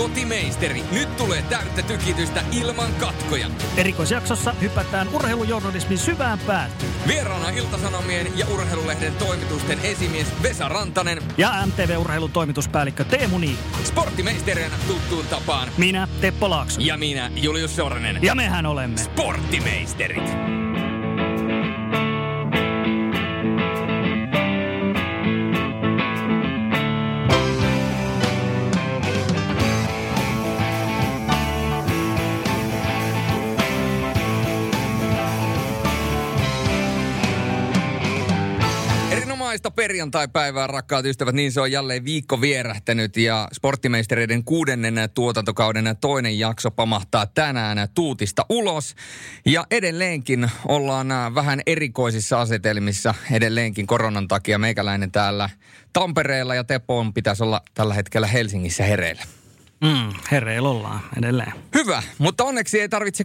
Kotimeisteri. Nyt tulee täyttä tykitystä ilman katkoja. Erikoisjaksossa hypätään urheilujournalismin syvään päätyyn. Vieraana Iltasanomien ja Urheilulehden toimitusten esimies Vesa Rantanen. Ja MTV-urheilun toimituspäällikkö Teemu Niikko. Sporttimeisterinä tuttuun tapaan. Minä, Teppo Laakso. Ja minä, Julius Sornen. Ja mehän olemme Sporttimeisterit. Erinomaista perjantai-päivää, rakkaat ystävät. Niin se on jälleen viikko vierähtänyt ja sporttimeistereiden kuudennen tuotantokauden toinen jakso pamahtaa tänään tuutista ulos. Ja edelleenkin ollaan äh, vähän erikoisissa asetelmissa edelleenkin koronan takia. Meikäläinen täällä Tampereella ja Tepon pitäisi olla tällä hetkellä Helsingissä hereillä. Mm, herreillä ollaan edelleen. Hyvä, mutta onneksi ei tarvitse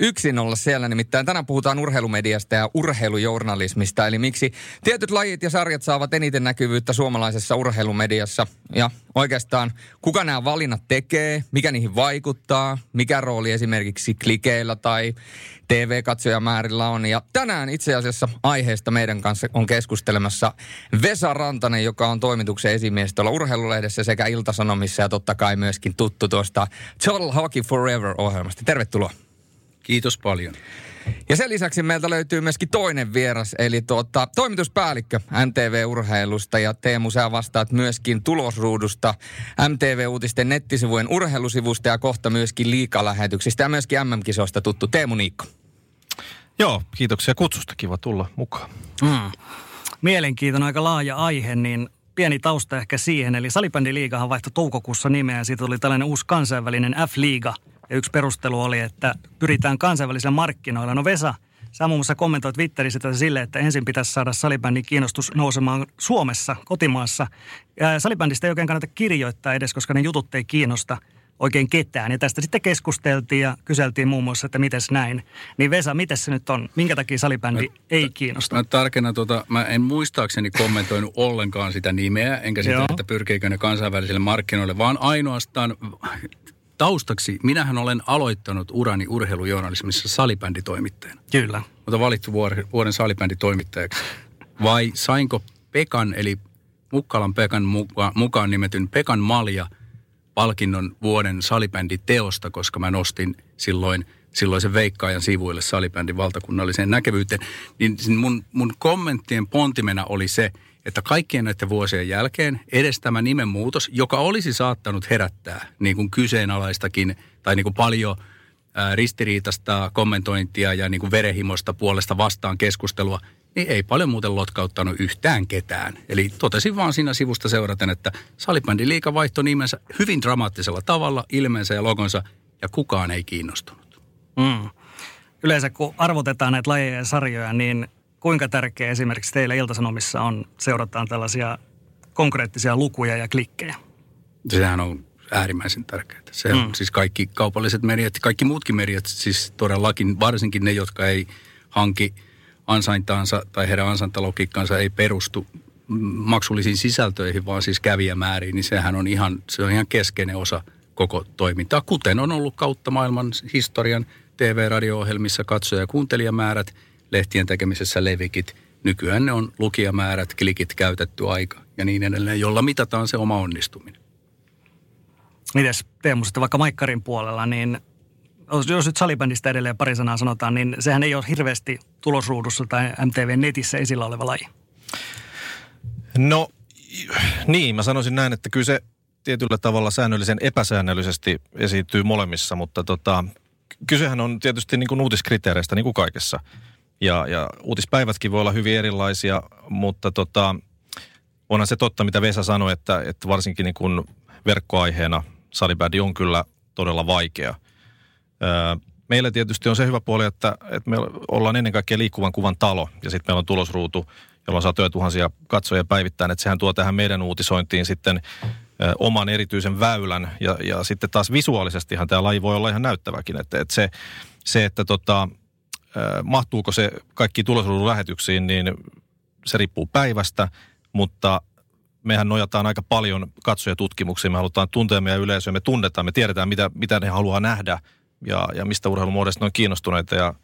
yksin olla siellä. Nimittäin tänään puhutaan urheilumediasta ja urheilujournalismista. Eli miksi tietyt lajit ja sarjat saavat eniten näkyvyyttä suomalaisessa urheilumediassa. Ja oikeastaan kuka nämä valinnat tekee, mikä niihin vaikuttaa, mikä rooli esimerkiksi klikeillä tai TV-katsojamäärillä on. Ja tänään itse asiassa aiheesta meidän kanssa on keskustelemassa Vesa Rantanen, joka on toimituksen esimies tuolla urheilulehdessä sekä Iltasanomissa ja totta kai myöskin tuttu tuosta Total Hockey Forever-ohjelmasta. Tervetuloa. Kiitos paljon. Ja sen lisäksi meiltä löytyy myöskin toinen vieras, eli tuota, toimituspäällikkö MTV-urheilusta ja Teemu, sä vastaat myöskin tulosruudusta MTV-uutisten nettisivujen urheilusivusta ja kohta myöskin liikalähetyksistä ja myöskin MM-kisoista tuttu Teemu Niikko. Joo, kiitoksia kutsusta. Kiva tulla mukaan. Mm. Mielenkiintoinen aika laaja aihe, niin pieni tausta ehkä siihen. Eli salibändiliigahan vaihtoi toukokuussa nimeä ja siitä tuli tällainen uusi kansainvälinen F-liiga – ja yksi perustelu oli, että pyritään kansainvälisillä markkinoilla. No Vesa, sä muun muassa kommentoit Twitterissä tätä sille, että ensin pitäisi saada salibändin kiinnostus nousemaan Suomessa, kotimaassa. Ja salibändistä ei oikein kannata kirjoittaa edes, koska ne jutut ei kiinnosta oikein ketään. Ja tästä sitten keskusteltiin ja kyseltiin muun muassa, että miten näin. Niin Vesa, miten se nyt on? Minkä takia salibändi mä, ei kiinnosta? Mä tarkennan tuota, mä en muistaakseni kommentoinut ollenkaan sitä nimeä, enkä sitä, Joo. että pyrkiikö ne kansainvälisille markkinoille, vaan ainoastaan taustaksi, minähän olen aloittanut urani urheilujournalismissa salibänditoimittajana. Kyllä. Mutta valittu vuoden, salibänditoimittajaksi. Vai sainko Pekan, eli Mukkalan Pekan muka, mukaan nimetyn Pekan Malja palkinnon vuoden salibänditeosta, koska mä nostin silloin silloisen veikkaajan sivuille salibändin valtakunnalliseen näkevyyteen. Niin mun, mun kommenttien pontimena oli se, että kaikkien näiden vuosien jälkeen edes tämä nimenmuutos, joka olisi saattanut herättää niin kuin kyseenalaistakin tai niin kuin paljon ristiriitasta kommentointia ja niin kuin verehimosta puolesta vastaan keskustelua, niin ei paljon muuten lotkauttanut yhtään ketään. Eli totesin vaan siinä sivusta seuraten, että salibändi liika vaihtoi nimensä hyvin dramaattisella tavalla, ilmeensä ja logonsa, ja kukaan ei kiinnostunut. Mm. Yleensä kun arvotetaan näitä lajeja ja sarjoja, niin kuinka tärkeä esimerkiksi teille Iltasanomissa on, seurataan tällaisia konkreettisia lukuja ja klikkejä? Sehän on äärimmäisen tärkeää. Se on mm. siis kaikki kaupalliset mediat, kaikki muutkin mediat, siis todellakin, varsinkin ne, jotka ei hanki ansaintaansa tai heidän ansaintalogiikkaansa ei perustu maksullisiin sisältöihin, vaan siis kävijämääriin, niin sehän on ihan, se on ihan keskeinen osa koko toimintaa, kuten on ollut kautta maailman historian TV-radio-ohjelmissa katsoja- ja kuuntelijamäärät – lehtien tekemisessä levikit. Nykyään ne on lukijamäärät, klikit, käytetty aika ja niin edelleen, jolla mitataan se oma onnistuminen. Mites Teemu sitten vaikka Maikkarin puolella, niin jos nyt salibändistä edelleen pari sanaa sanotaan, niin sehän ei ole hirveästi tulosruudussa tai MTV-netissä esillä oleva laji. No niin, mä sanoisin näin, että kyllä se tietyllä tavalla säännöllisen epäsäännöllisesti esiintyy molemmissa, mutta tota, kysehän on tietysti niin kuin uutiskriteereistä niin kuin kaikessa. Ja, ja uutispäivätkin voi olla hyvin erilaisia, mutta tota, onhan se totta, mitä Vesa sanoi, että, että varsinkin niin kuin verkkoaiheena salibändi on kyllä todella vaikea. Öö, meillä tietysti on se hyvä puoli, että, että me ollaan ennen kaikkea liikkuvan kuvan talo ja sitten meillä on tulosruutu, jolla saa tuhansia katsoja päivittäin, että sehän tuo tähän meidän uutisointiin sitten ö, oman erityisen väylän ja, ja sitten taas visuaalisestihan tämä laji voi olla ihan näyttäväkin, että, että se, se, että tota, mahtuuko se kaikki tulosruudun lähetyksiin, niin se riippuu päivästä, mutta mehän nojataan aika paljon katsojatutkimuksiin. Me halutaan tuntea meidän yleisöä, me tunnetaan, me tiedetään, mitä, mitä ne haluaa nähdä ja, ja mistä urheilumuodosta ne on kiinnostuneita. Ja,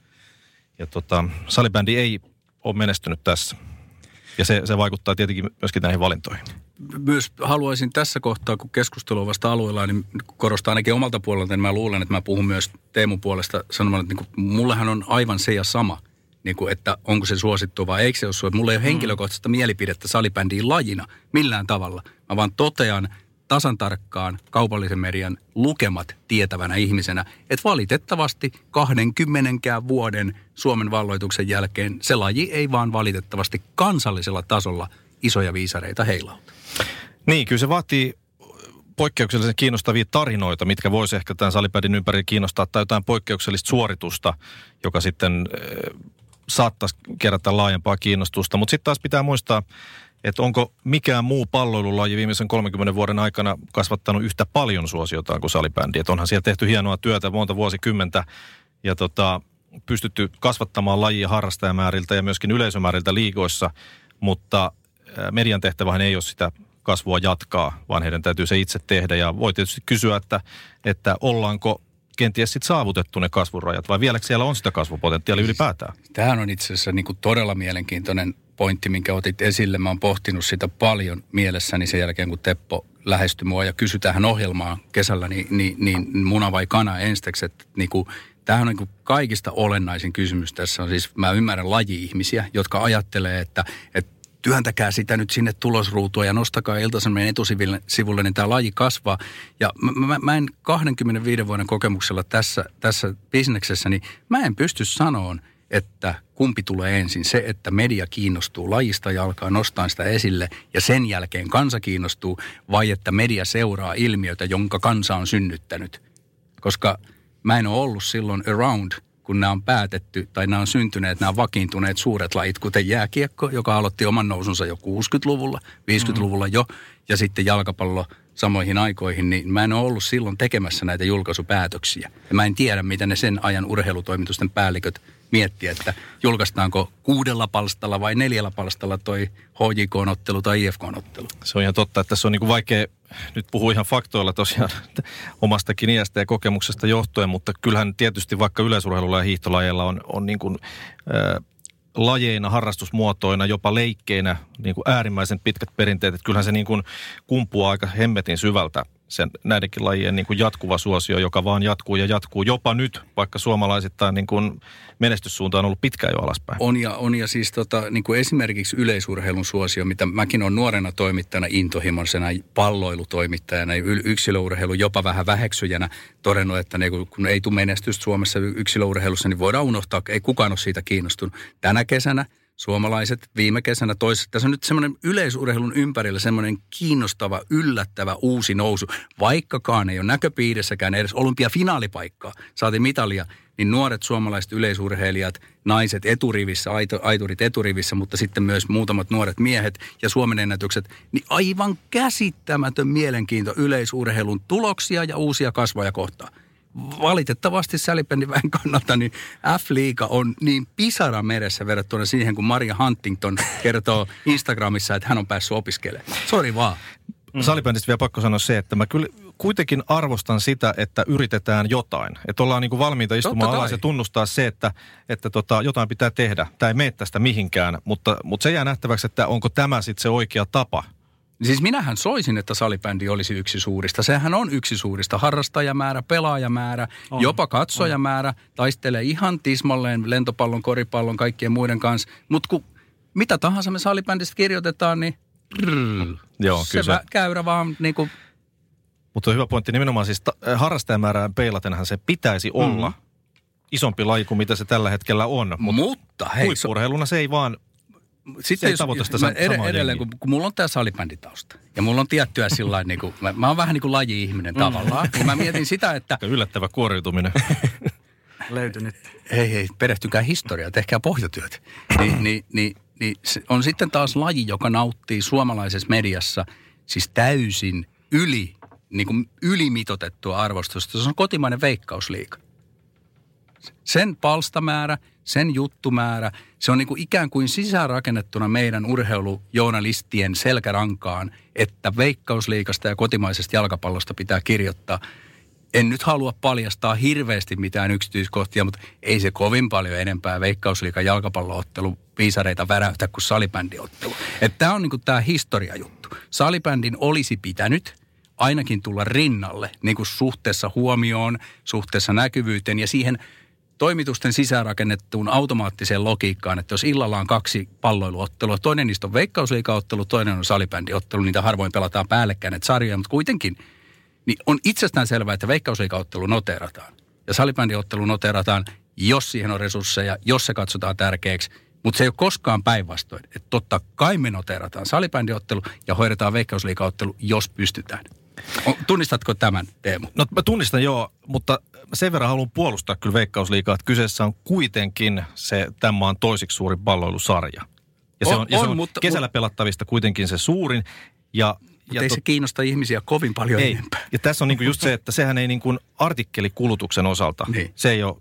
ja tota, salibändi ei ole menestynyt tässä. Ja se, se vaikuttaa tietenkin myöskin näihin valintoihin. Myös haluaisin tässä kohtaa, kun keskustelu on vasta alueella, niin korostaa ainakin omalta puolelta, niin mä luulen, että mä puhun myös Teemun puolesta sanomalla, että niin kuin, mullehan on aivan se ja sama – niin kuin, että onko se suosittu vai eikö se ole suosittu. Mulla ei ole mm. henkilökohtaista mm. mielipidettä salibändiin lajina millään tavalla. Mä vaan totean tasan tarkkaan kaupallisen median lukemat tietävänä ihmisenä, että valitettavasti 20 vuoden Suomen valloituksen jälkeen se laji ei vaan valitettavasti kansallisella tasolla isoja viisareita heilauta. Niin, kyllä se vaatii poikkeuksellisen kiinnostavia tarinoita, mitkä voisi ehkä tämän salipädin ympärillä kiinnostaa, tai jotain poikkeuksellista suoritusta, joka sitten saattaisi kerätä laajempaa kiinnostusta. Mutta sitten taas pitää muistaa, että onko mikään muu palloilulaji viimeisen 30 vuoden aikana kasvattanut yhtä paljon suosiotaan kuin salibändi. Että onhan siellä tehty hienoa työtä monta vuosikymmentä ja tota, pystytty kasvattamaan lajia harrastajamääriltä ja myöskin yleisömääriltä liigoissa, mutta median tehtävähän ei ole sitä kasvua jatkaa, vaan heidän täytyy se itse tehdä. Ja voi tietysti kysyä, että, että ollaanko kenties sitten saavutettu ne kasvurajat, vai vieläkö siellä on sitä kasvupotentiaalia ylipäätään? Tämähän on itse asiassa niin todella mielenkiintoinen pointti, minkä otit esille. Mä oon pohtinut sitä paljon mielessäni sen jälkeen, kun Teppo lähestyi mua ja kysyi tähän ohjelmaan kesällä, niin, niin, niin muna vai kana ensiksi, että niin kuin, Tämähän on niin kaikista olennaisin kysymys tässä on siis, mä ymmärrän laji-ihmisiä, jotka ajattelee, että, että työntäkää sitä nyt sinne tulosruutua ja nostakaa iltaisemmin etusivulle, niin tämä laji kasvaa. Ja mä, mä, mä en 25 vuoden kokemuksella tässä, tässä bisneksessä, niin mä en pysty sanoon, että kumpi tulee ensin. Se, että media kiinnostuu lajista ja alkaa nostaa sitä esille ja sen jälkeen kansa kiinnostuu, vai että media seuraa ilmiötä, jonka kansa on synnyttänyt. Koska mä en ole ollut silloin around – kun nämä on päätetty tai nämä on syntyneet, nämä vakiintuneet suuret lajit, kuten jääkiekko, joka aloitti oman nousunsa jo 60-luvulla, 50-luvulla jo, ja sitten jalkapallo samoihin aikoihin, niin mä en ole ollut silloin tekemässä näitä julkaisupäätöksiä. Ja mä en tiedä, mitä ne sen ajan urheilutoimitusten päälliköt miettiä, että julkaistaanko kuudella palstalla vai neljällä palstalla toi HJK-ottelu tai IFK-ottelu. Se on ihan totta, että tässä on niin vaikea nyt puhua ihan faktoilla tosiaan omastakin iästä ja kokemuksesta johtuen, mutta kyllähän tietysti vaikka yleisurheilulla ja hiihtolajeilla on, on niin kuin, äh, lajeina, harrastusmuotoina, jopa leikkeinä niin kuin äärimmäisen pitkät perinteet. Että kyllähän se niin kuin kumpuaa aika hemmetin syvältä sen näidenkin lajien niin kuin jatkuva suosio, joka vaan jatkuu ja jatkuu jopa nyt, vaikka suomalaisittain niin kuin menestyssuunta on ollut pitkään jo alaspäin. On ja, on ja siis tota, niin kuin esimerkiksi yleisurheilun suosio, mitä mäkin olen nuorena toimittajana, intohimoisena palloilutoimittajana, yksilöurheilu jopa vähän väheksyjänä todennut, että ne, kun ei tule menestystä Suomessa yksilöurheilussa, niin voidaan unohtaa, ei kukaan ole siitä kiinnostunut. Tänä kesänä suomalaiset viime kesänä toisessa. Tässä on nyt semmoinen yleisurheilun ympärillä semmoinen kiinnostava, yllättävä uusi nousu. Vaikkakaan ei ole näköpiirissäkään edes olympiafinaalipaikkaa, saatiin mitalia, niin nuoret suomalaiset yleisurheilijat, naiset eturivissä, aiturit eturivissä, mutta sitten myös muutamat nuoret miehet ja Suomen ennätykset, niin aivan käsittämätön mielenkiinto yleisurheilun tuloksia ja uusia kasvoja kohtaan valitettavasti sälipenniväen kannalta, niin F-liiga on niin pisara meressä verrattuna siihen, kun Maria Huntington kertoo Instagramissa, että hän on päässyt opiskelemaan. Sori vaan. Mm. Salibändistä vielä pakko sanoa se, että mä kyllä kuitenkin arvostan sitä, että yritetään jotain. Että ollaan niin kuin valmiita istumaan alas ja tunnustaa se, että, että tota, jotain pitää tehdä. Tämä ei mene tästä mihinkään, mutta, mutta se jää nähtäväksi, että onko tämä sitten se oikea tapa Siis minähän soisin, että salibändi olisi yksi suurista. Sehän on yksi suurista. Harrastajamäärä, pelaajamäärä, on, jopa katsojamäärä. On. Taistelee ihan tismalleen lentopallon, koripallon, kaikkien muiden kanssa. Mutta kun mitä tahansa me salibändistä kirjoitetaan, niin rrr, Joo, se, se käyrä vaan niin kuin... Mutta hyvä pointti. Nimenomaan siis ta- äh, harrastajamäärään peilatenhan se pitäisi mm. olla isompi laji kuin mitä se tällä hetkellä on. Mutta, mutta hei, huippurheiluna se ei vaan sitten jos, jos mä ed- edelleen, kun, kun mulla on tämä salibänditausta ja mulla on tiettyä sillä niin kuin, mä, mä oon vähän niin kuin laji-ihminen mm. tavallaan, niin mä mietin sitä, että... Yllättävä kuoriutuminen. Löytynyt. Hei hei, perehtykää historiaa, tehkää pohjatyöt. Ni, niin, niin, niin on sitten taas laji, joka nauttii suomalaisessa mediassa siis täysin yli, niin kuin ylimitotettua arvostusta. Se on kotimainen veikkausliika. Sen palstamäärä, sen juttumäärä, se on niin kuin ikään kuin sisäänrakennettuna meidän urheilujournalistien selkärankaan, että veikkausliikasta ja kotimaisesta jalkapallosta pitää kirjoittaa. En nyt halua paljastaa hirveästi mitään yksityiskohtia, mutta ei se kovin paljon enempää veikkausliikan jalkapalloottelu viisareita väräytä kuin salibändiottelu. Tämä on niin tämä historiajuttu. Salibändin olisi pitänyt – ainakin tulla rinnalle niin kuin suhteessa huomioon, suhteessa näkyvyyteen ja siihen toimitusten sisäänrakennettuun automaattiseen logiikkaan, että jos illalla on kaksi palloiluottelua, toinen niistä on veikkausliikaottelu, toinen on salibändiottelu, niitä harvoin pelataan päällekkäin näitä sarjoja, mutta kuitenkin niin on itsestään selvää, että veikkausliikaottelu noterataan ja salibändiottelu noterataan, jos siihen on resursseja, jos se katsotaan tärkeäksi, mutta se ei ole koskaan päinvastoin, että totta kai me noterataan salibändiottelu ja hoidetaan veikkausliikaottelu, jos pystytään. Tunnistatko tämän, Teemu? No mä tunnistan joo, mutta sen verran haluan puolustaa kyllä Veikkausliikaa, että kyseessä on kuitenkin se tämän maan toisiksi suurin palloilusarja. Ja se on, on, ja se on mutta, kesällä pelattavista kuitenkin se suurin. Ja, mutta ja ei tot... se kiinnosta ihmisiä kovin paljon ei. enempää. Ja tässä on niinku just se, että sehän ei niinku artikkelikulutuksen osalta, niin. se ei ole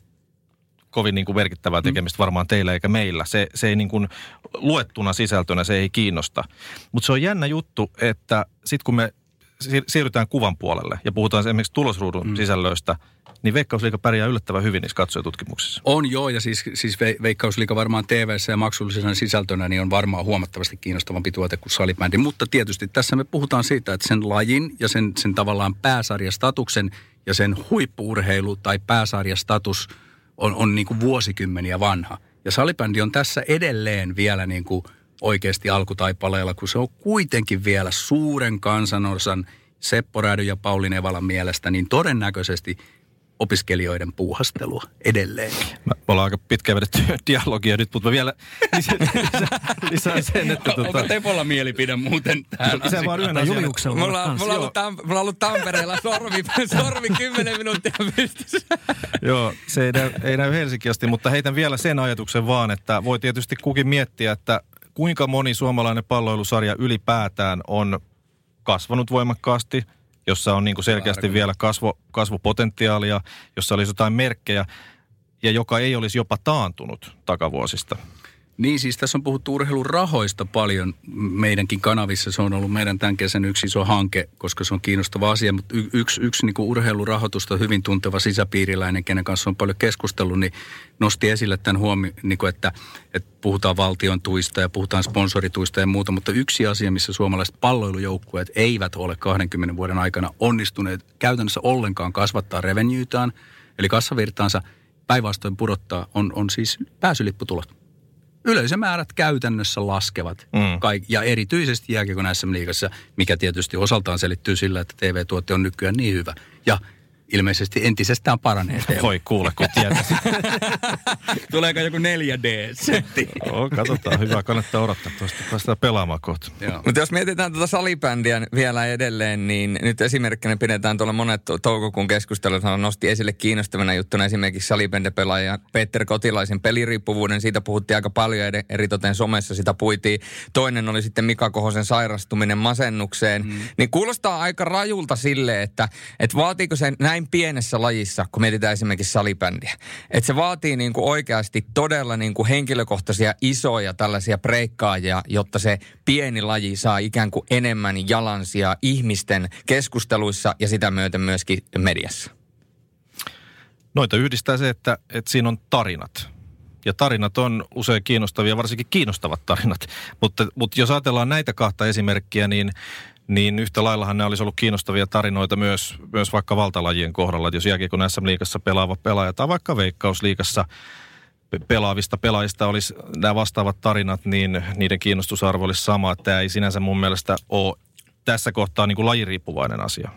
kovin niin kuin merkittävää mm. tekemistä varmaan teillä eikä meillä. Se, se ei niin kuin luettuna sisältönä, se ei kiinnosta. Mutta se on jännä juttu, että sitten kun me siirrytään kuvan puolelle ja puhutaan esimerkiksi tulosruudun mm. sisällöistä, niin Veikkausliika pärjää yllättävän hyvin niissä katsojatutkimuksissa. On joo, ja siis, siis Veikkausliika varmaan tv ja maksullisena sisältönä niin on varmaan huomattavasti kiinnostavampi tuote kuin salibändi. Mutta tietysti tässä me puhutaan siitä, että sen lajin ja sen, sen tavallaan pääsarjastatuksen ja sen huippuurheilu tai pääsarjastatus on, on niin kuin vuosikymmeniä vanha. Ja salibändi on tässä edelleen vielä niin kuin – oikeasti alkutaipaleella, kun se on kuitenkin vielä suuren kansanosan Seppo Rädy ja Pauli Nevalan mielestä, niin todennäköisesti opiskelijoiden puuhastelua edelleen. Mä ollaan aika pitkään vedetty dialogia nyt, mutta mä vielä lisään, lisään sen, että... Onko tuota... Tepolla mielipide muuten tähän Se vaan yhden Juliuksella. Mulla, on, mulla, ollut tam, mulla on ollut Tampereella sormi, sormi 10 minuuttia pystyssä. Joo, se ei näy, ei näy Helsinki asti, mutta heitän vielä sen ajatuksen vaan, että voi tietysti kukin miettiä, että kuinka moni suomalainen palloilusarja ylipäätään on kasvanut voimakkaasti, jossa on niin kuin selkeästi vielä kasvo, kasvupotentiaalia, jossa olisi jotain merkkejä ja joka ei olisi jopa taantunut takavuosista. Niin siis tässä on puhuttu urheilurahoista paljon meidänkin kanavissa. Se on ollut meidän tämän kesän yksi iso hanke, koska se on kiinnostava asia. Mutta y- yksi, yksi niin urheilurahoitusta hyvin tunteva sisäpiiriläinen, kenen kanssa on paljon keskustellut, niin nosti esille tämän huomioon, niin että, että puhutaan valtion tuista ja puhutaan sponsorituista ja muuta. Mutta yksi asia, missä suomalaiset palloilujoukkueet eivät ole 20 vuoden aikana onnistuneet käytännössä ollenkaan kasvattaa revenuetaan, eli kassavirtaansa päinvastoin pudottaa, on, on siis pääsylipputulot yleisömäärät käytännössä laskevat. Mm. Kaik- ja erityisesti jääkiekon SM-liigassa, mikä tietysti osaltaan selittyy sillä, että TV-tuote on nykyään niin hyvä. Ja ilmeisesti entisestään paranee. Voi kuule, kun tietäisi. Tuleeko joku 4D-setti? Joo, katsotaan. Hyvä, kannattaa odottaa tuosta. Päästään pelaamaan kohta. Mutta jos mietitään tuota salibändiä vielä edelleen, niin nyt esimerkkinä pidetään tuolla monet toukokuun keskustelut. Hän nosti esille kiinnostavana juttuna esimerkiksi salibändipelaaja Peter Kotilaisen peliriippuvuuden. Siitä puhuttiin aika paljon eri toten somessa, sitä puitiin. Toinen oli sitten Mika Kohosen sairastuminen masennukseen. Mm. Niin kuulostaa aika rajulta sille, että, että vaatiiko se näin näin pienessä lajissa, kun mietitään esimerkiksi salibändiä, että se vaatii niin kuin oikeasti todella niin kuin henkilökohtaisia isoja tällaisia breikkaajia, jotta se pieni laji saa ikään kuin enemmän jalansia ihmisten keskusteluissa ja sitä myöten myöskin mediassa. Noita yhdistää se, että, että siinä on tarinat. Ja tarinat on usein kiinnostavia, varsinkin kiinnostavat tarinat. Mutta, mutta jos ajatellaan näitä kahta esimerkkiä, niin niin yhtä laillahan ne olisi ollut kiinnostavia tarinoita myös, myös vaikka valtalajien kohdalla. Että jos jääkiekon SM-liigassa pelaava pelaaja tai vaikka Veikkausliigassa pelaavista pelaajista olisi nämä vastaavat tarinat, niin niiden kiinnostusarvo olisi sama. Tämä ei sinänsä mun mielestä ole tässä kohtaa niin kuin lajiriippuvainen asia.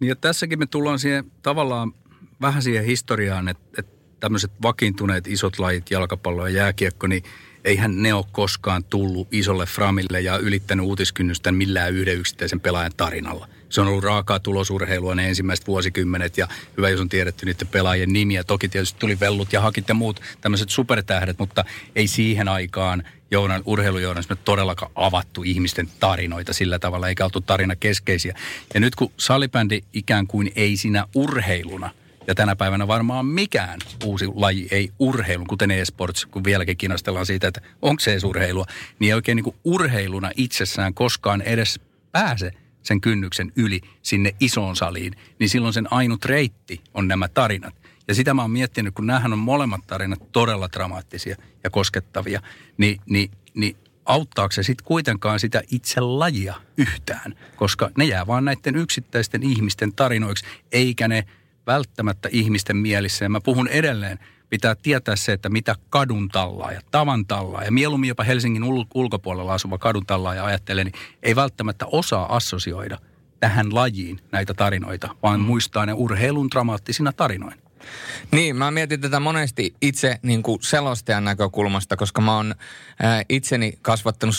Niin ja tässäkin me tullaan siihen tavallaan vähän siihen historiaan, että, että tämmöiset vakiintuneet isot lajit, jalkapallo ja jääkiekko, niin – eihän ne ole koskaan tullut isolle framille ja ylittänyt uutiskynnystä millään yhden yksittäisen pelaajan tarinalla. Se on ollut raakaa tulosurheilua ne ensimmäiset vuosikymmenet ja hyvä, jos on tiedetty niiden pelaajien nimiä. Toki tietysti tuli vellut ja hakit ja muut tämmöiset supertähdet, mutta ei siihen aikaan jounan, urheilujournalismi todellakaan avattu ihmisten tarinoita sillä tavalla, eikä oltu tarina keskeisiä. Ja nyt kun salibändi ikään kuin ei sinä urheiluna – Ja tänä päivänä varmaan mikään uusi laji ei urheilu, kuten e-sports, kun vieläkin kiinnostellaan siitä, että onko se urheilua, niin ei oikein niin urheiluna itsessään koskaan edes pääse sen kynnyksen yli sinne isoon saliin, niin silloin sen ainut reitti on nämä tarinat. Ja sitä mä oon miettinyt, kun näähän on molemmat tarinat todella dramaattisia ja koskettavia, niin, niin, niin auttaako se sitten kuitenkaan sitä itse lajia yhtään, koska ne jää vaan näiden yksittäisten ihmisten tarinoiksi, eikä ne välttämättä ihmisten mielissä. Ja mä puhun edelleen, pitää tietää se, että mitä kadun tallaa ja tavan tallaa ja mieluummin jopa Helsingin ul- ulkopuolella asuva kadun tallaa ja ajattelee, niin ei välttämättä osaa assosioida tähän lajiin näitä tarinoita, vaan muistaa ne urheilun dramaattisina tarinoina. Niin, mä mietin tätä monesti itse niin kuin selostajan näkökulmasta, koska mä oon ää, itseni kasvattanut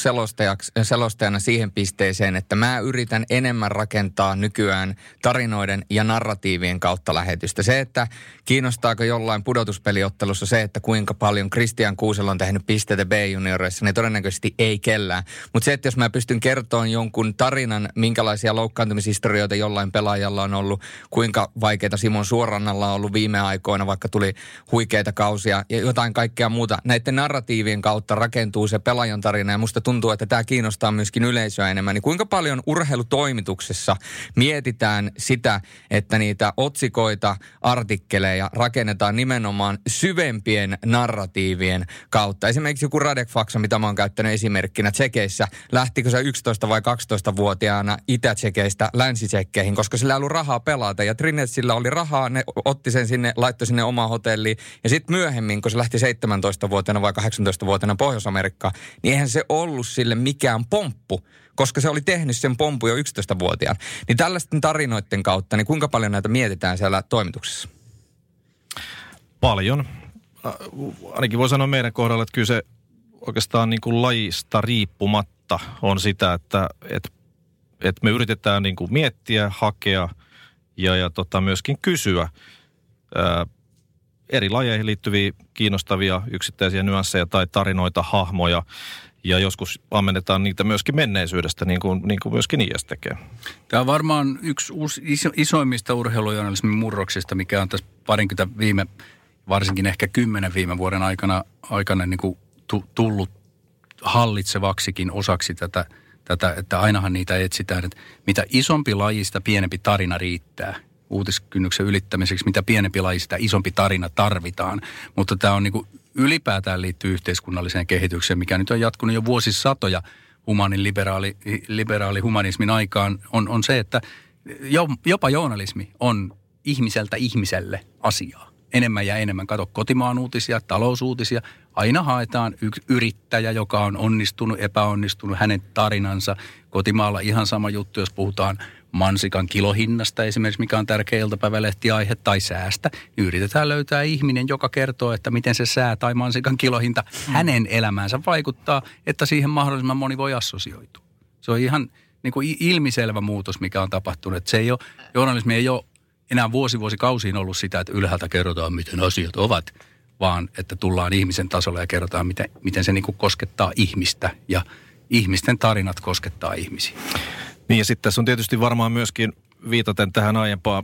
selostajana siihen pisteeseen, että mä yritän enemmän rakentaa nykyään tarinoiden ja narratiivien kautta lähetystä. Se, että kiinnostaako jollain pudotuspeliottelussa se, että kuinka paljon Christian Kuuselo on tehnyt pisteitä B-junioreissa, niin todennäköisesti ei kellään. Mutta se, että jos mä pystyn kertomaan jonkun tarinan, minkälaisia loukkaantumishistorioita jollain pelaajalla on ollut, kuinka vaikeita Simon Suorannalla on ollut viime aikoina, vaikka tuli huikeita kausia ja jotain kaikkea muuta. Näiden narratiivien kautta rakentuu se pelaajan tarina ja musta tuntuu, että tämä kiinnostaa myöskin yleisöä enemmän. Niin kuinka paljon urheilutoimituksessa mietitään sitä, että niitä otsikoita, artikkeleja rakennetaan nimenomaan syvempien narratiivien kautta. Esimerkiksi joku Radek Faksa, mitä mä oon käyttänyt esimerkkinä Tsekeissä, lähtikö se 11- vai 12-vuotiaana Itä-Tsekeistä länsi koska sillä ei ollut rahaa pelata ja Trinetsillä oli rahaa, ne otti sen sinne, laittoi sinne omaan hotelliin. Ja sitten myöhemmin, kun se lähti 17-vuotiaana vai 18-vuotiaana Pohjois-Amerikkaan, niin eihän se ollut sille mikään pomppu, koska se oli tehnyt sen pompu jo 11-vuotiaan. Niin tällaisten tarinoiden kautta, niin kuinka paljon näitä mietitään siellä toimituksessa? Paljon. Ainakin voi sanoa meidän kohdalla, että kyllä se oikeastaan niin kuin lajista riippumatta on sitä, että, että, että me yritetään niin kuin miettiä, hakea ja, ja tota myöskin kysyä eri lajeihin liittyviä kiinnostavia yksittäisiä nyansseja tai tarinoita, hahmoja. Ja joskus ammennetaan niitä myöskin menneisyydestä, niin kuin, niin kuin myöskin IS tekee. Tämä on varmaan yksi uusi, iso, isoimmista urheilujournalismin murroksista, mikä on tässä parinkymmentä viime, varsinkin ehkä kymmenen viime vuoden aikana, aikana niin kuin tullut hallitsevaksikin osaksi tätä, tätä, että ainahan niitä etsitään, että mitä isompi lajista, pienempi tarina riittää – uutiskynnyksen ylittämiseksi, mitä pienempi laji, sitä isompi tarina tarvitaan. Mutta tämä on niin kuin ylipäätään liittyy yhteiskunnalliseen kehitykseen, mikä nyt on jatkunut jo vuosisatoja humanin liberaali, liberaali humanismin aikaan, on, on se, että jo, jopa journalismi on ihmiseltä ihmiselle asiaa. Enemmän ja enemmän. Kato kotimaan uutisia, talousuutisia. Aina haetaan yksi yrittäjä, joka on onnistunut, epäonnistunut, hänen tarinansa. Kotimaalla ihan sama juttu, jos puhutaan mansikan kilohinnasta esimerkiksi, mikä on tärkeä iltapäivälehtiaihe, tai säästä, niin yritetään löytää ihminen, joka kertoo, että miten se sää tai mansikan kilohinta mm. hänen elämäänsä vaikuttaa, että siihen mahdollisimman moni voi assosioitua. Se on ihan niin kuin ilmiselvä muutos, mikä on tapahtunut. Että se ei ole, journalismi ei ole enää vuosi vuosikausiin ollut sitä, että ylhäältä kerrotaan, miten asiat ovat, vaan että tullaan ihmisen tasolle ja kerrotaan, miten, miten se niin kuin koskettaa ihmistä ja ihmisten tarinat koskettaa ihmisiä. Niin ja sitten tässä on tietysti varmaan myöskin viitaten tähän aiempaan,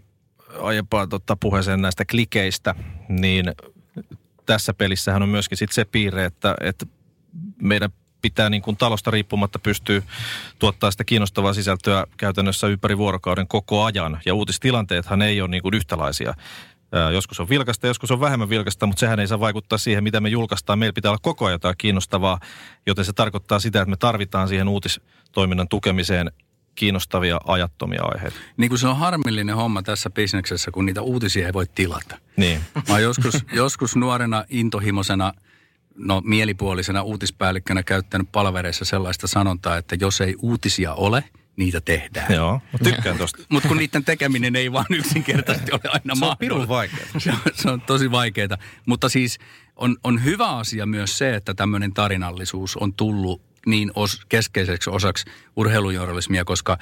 aiempaan tota, puheeseen näistä klikeistä, niin tässä pelissähän on myöskin sit se piirre, että, että meidän pitää niin kuin talosta riippumatta pystyä tuottaa sitä kiinnostavaa sisältöä käytännössä ympäri vuorokauden koko ajan. Ja uutistilanteethan ei ole niin kuin yhtälaisia. Joskus on vilkasta, joskus on vähemmän vilkasta, mutta sehän ei saa vaikuttaa siihen, mitä me julkaistaan. Meillä pitää olla koko ajan jotain kiinnostavaa, joten se tarkoittaa sitä, että me tarvitaan siihen uutistoiminnan tukemiseen kiinnostavia ajattomia aiheita. Niin kuin se on harmillinen homma tässä bisneksessä, kun niitä uutisia ei voi tilata. Niin. Mä joskus, joskus nuorena intohimoisena, no mielipuolisena uutispäällikkönä käyttänyt palvereissa sellaista sanontaa, että jos ei uutisia ole, niitä tehdään. Joo, mä tykkään tosta. Mutta kun niiden tekeminen ei vaan yksinkertaisesti ole aina Se on pirun vaikeaa. Se on, se on tosi vaikeaa. Mutta siis on, on hyvä asia myös se, että tämmöinen tarinallisuus on tullut niin os, keskeiseksi osaksi urheilujournalismia, koska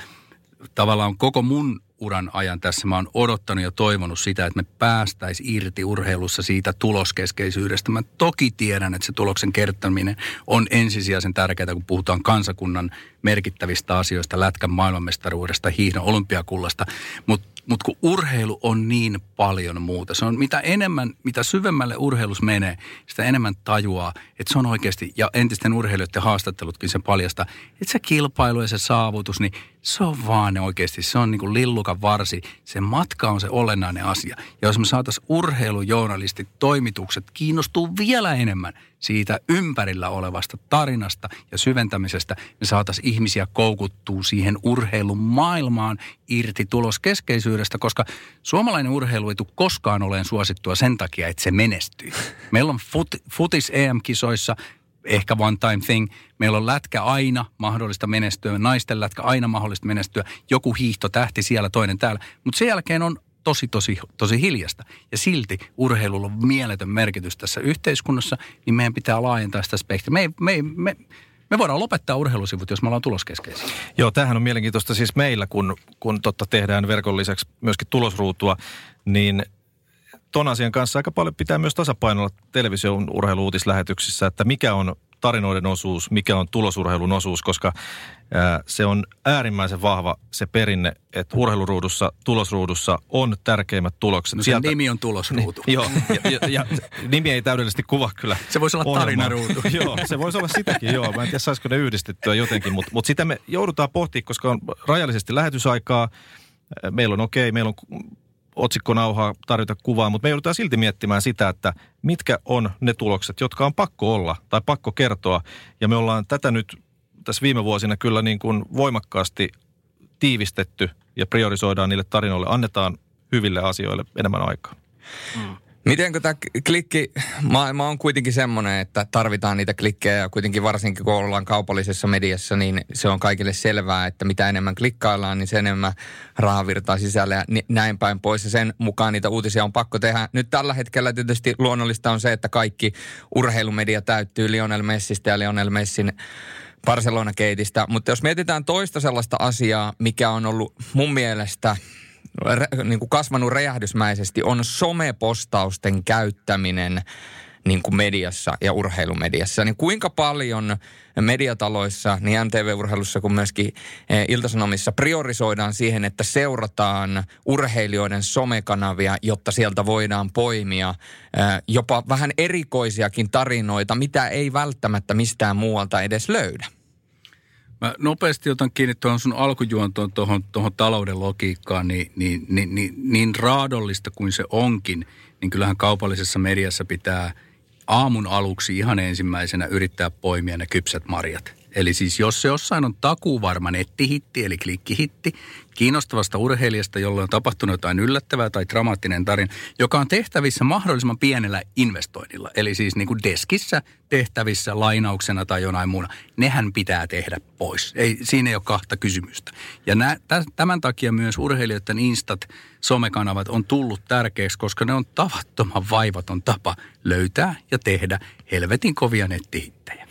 tavallaan koko mun uran ajan tässä mä oon odottanut ja toivonut sitä, että me päästäis irti urheilussa siitä tuloskeskeisyydestä. Mä toki tiedän, että se tuloksen kertominen on ensisijaisen tärkeää, kun puhutaan kansakunnan merkittävistä asioista, lätkän maailmanmestaruudesta, hiihdon olympiakullasta. Mutta Mutta kun urheilu on niin paljon muuta. Se on mitä enemmän, mitä syvemmälle urheilus menee, sitä enemmän tajuaa, että se on oikeasti, ja entisten urheilijoiden haastattelutkin sen paljasta, että se kilpailu ja se saavutus, niin se on vaan ne oikeasti, se on niin kuin lillukan varsi. Se matka on se olennainen asia. Ja jos me saataisiin urheilujournalistit, toimitukset kiinnostuu vielä enemmän siitä ympärillä olevasta tarinasta ja syventämisestä, me saataisiin ihmisiä koukuttua siihen urheilun maailmaan irti tuloskeskeisyydestä, koska suomalainen urheilu ei tule koskaan olen suosittua sen takia, että se menestyy. Meillä on fut, futis EM-kisoissa ehkä one time thing. Meillä on lätkä aina mahdollista menestyä, naisten lätkä aina mahdollista menestyä, joku hiihto tähti siellä, toinen täällä. Mutta sen jälkeen on tosi, tosi, tosi hiljasta. Ja silti urheilulla on mieletön merkitys tässä yhteiskunnassa, niin meidän pitää laajentaa sitä spektriä. Me, me, me, me voidaan lopettaa urheilusivut, jos me ollaan tuloskeskeisiä. Joo, tämähän on mielenkiintoista siis meillä, kun, kun totta tehdään verkon lisäksi myöskin tulosruutua, niin ton asian kanssa aika paljon pitää myös tasapainolla television urheiluutislähetyksissä, että mikä on tarinoiden osuus, mikä on tulosurheilun osuus, koska ää, se on äärimmäisen vahva se perinne, että urheiluruudussa, tulosruudussa on tärkeimmät tulokset. No Sieltä, nimi on tulosruutu. Niin, joo, ja, ja, ja nimi ei täydellisesti kuva kyllä. Se voisi olla tarinaruutu. joo, se voisi olla sitäkin, joo. Mä en tiedä, saisiko ne yhdistettyä jotenkin, mutta mut sitä me joudutaan pohtimaan, koska on rajallisesti lähetysaikaa. Meillä on okei, okay, meillä on otsikkonauhaa tarjota kuvaa, mutta me joudutaan silti miettimään sitä, että mitkä on ne tulokset, jotka on pakko olla tai pakko kertoa. Ja me ollaan tätä nyt tässä viime vuosina kyllä niin kuin voimakkaasti tiivistetty ja priorisoidaan niille tarinoille, annetaan hyville asioille enemmän aikaa. Mm. Mitenkö tämä klikki, maailma on kuitenkin semmoinen, että tarvitaan niitä klikkejä ja kuitenkin varsinkin kun ollaan kaupallisessa mediassa, niin se on kaikille selvää, että mitä enemmän klikkaillaan, niin sen enemmän rahavirtaa sisälle ja näin päin pois ja sen mukaan niitä uutisia on pakko tehdä. Nyt tällä hetkellä tietysti luonnollista on se, että kaikki urheilumedia täyttyy Lionel Messistä ja Lionel Messin Barcelona-keitistä, mutta jos mietitään toista sellaista asiaa, mikä on ollut mun mielestä – niin kuin kasvanut räjähdysmäisesti on somepostausten käyttäminen niin kuin mediassa ja urheilumediassa. Niin kuinka paljon mediataloissa, niin MTV-urheilussa kuin myöskin eh, Iltasanomissa priorisoidaan siihen, että seurataan urheilijoiden somekanavia, jotta sieltä voidaan poimia eh, jopa vähän erikoisiakin tarinoita, mitä ei välttämättä mistään muualta edes löydä. Mä nopeasti otan kiinni tuohon sun alkujuontoon tuohon, tuohon talouden logiikkaan, niin, niin, niin, niin, niin raadollista kuin se onkin, niin kyllähän kaupallisessa mediassa pitää aamun aluksi ihan ensimmäisenä yrittää poimia ne kypsät marjat. Eli siis jos se jossain on takuvarma nettihitti, eli klikkihitti, kiinnostavasta urheilijasta, jolle on tapahtunut jotain yllättävää tai dramaattinen tarina, joka on tehtävissä mahdollisimman pienellä investoinnilla. Eli siis niin kuin deskissä tehtävissä lainauksena tai jonain muuna. Nehän pitää tehdä pois. Ei, siinä ei ole kahta kysymystä. Ja nä, tämän takia myös urheilijoiden instat, somekanavat on tullut tärkeäksi, koska ne on tavattoman vaivaton tapa löytää ja tehdä helvetin kovia nettihittejä.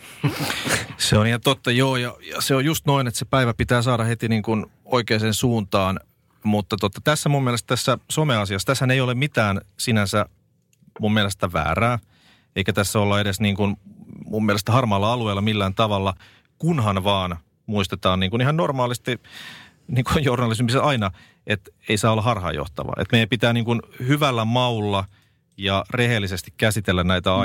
Se on ihan totta, joo. Ja, ja se on just noin, että se päivä pitää saada heti niin kuin oikeaan suuntaan. Mutta totta, tässä mun mielestä tässä someasiassa, tässä ei ole mitään sinänsä mun mielestä väärää. Eikä tässä olla edes niin kuin mun mielestä harmaalla alueella millään tavalla, kunhan vaan muistetaan niin kuin ihan normaalisti, niin kuin journalismissa aina, että ei saa olla harhaanjohtava. Että meidän pitää niin kuin hyvällä maulla ja rehellisesti käsitellä näitä mm.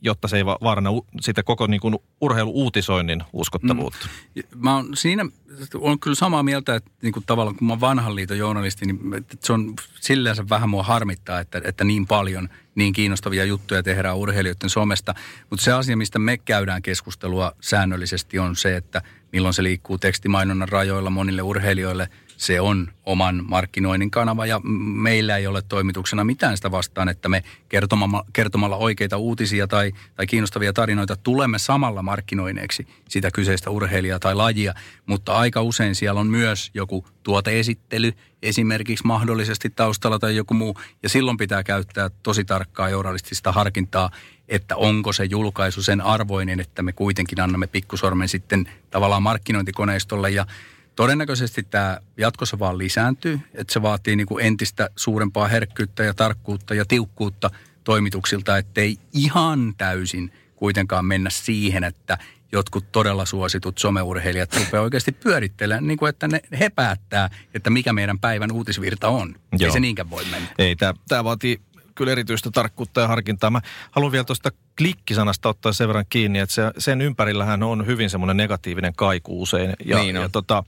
Jotta se ei vaaranna sitä koko niin kuin urheiluuutisoinnin uskottavuutta. Mm. Mä oon siinä, on kyllä samaa mieltä, että niin kuin tavallaan kun mä oon vanhan liiton journalisti, niin se on silleen vähän mua harmittaa, että, että niin paljon niin kiinnostavia juttuja tehdään urheilijoiden somesta. Mutta se asia, mistä me käydään keskustelua säännöllisesti on se, että milloin se liikkuu tekstimainonnan rajoilla monille urheilijoille – se on oman markkinoinnin kanava ja meillä ei ole toimituksena mitään sitä vastaan, että me kertomalla, oikeita uutisia tai, tai kiinnostavia tarinoita tulemme samalla markkinoineeksi sitä kyseistä urheilijaa tai lajia, mutta aika usein siellä on myös joku tuoteesittely esimerkiksi mahdollisesti taustalla tai joku muu. Ja silloin pitää käyttää tosi tarkkaa journalistista harkintaa, että onko se julkaisu sen arvoinen, että me kuitenkin annamme pikkusormen sitten tavallaan markkinointikoneistolle. Ja Todennäköisesti tämä jatkossa vaan lisääntyy, että se vaatii niin kuin entistä suurempaa herkkyyttä ja tarkkuutta ja tiukkuutta toimituksilta, ettei ihan täysin kuitenkaan mennä siihen, että jotkut todella suositut someurheilijat rupeaa oikeasti pyörittelemään, niin kuin että ne, he päättää, että mikä meidän päivän uutisvirta on. Joo. Ei se niinkään voi mennä. Ei, tämä vaatii kyllä erityistä tarkkuutta ja harkintaa. Mä haluan vielä tuosta klikkisanasta ottaa sen verran kiinni, että se, sen ympärillähän on hyvin semmoinen negatiivinen kaiku usein. Ja, niin on. ja, tota,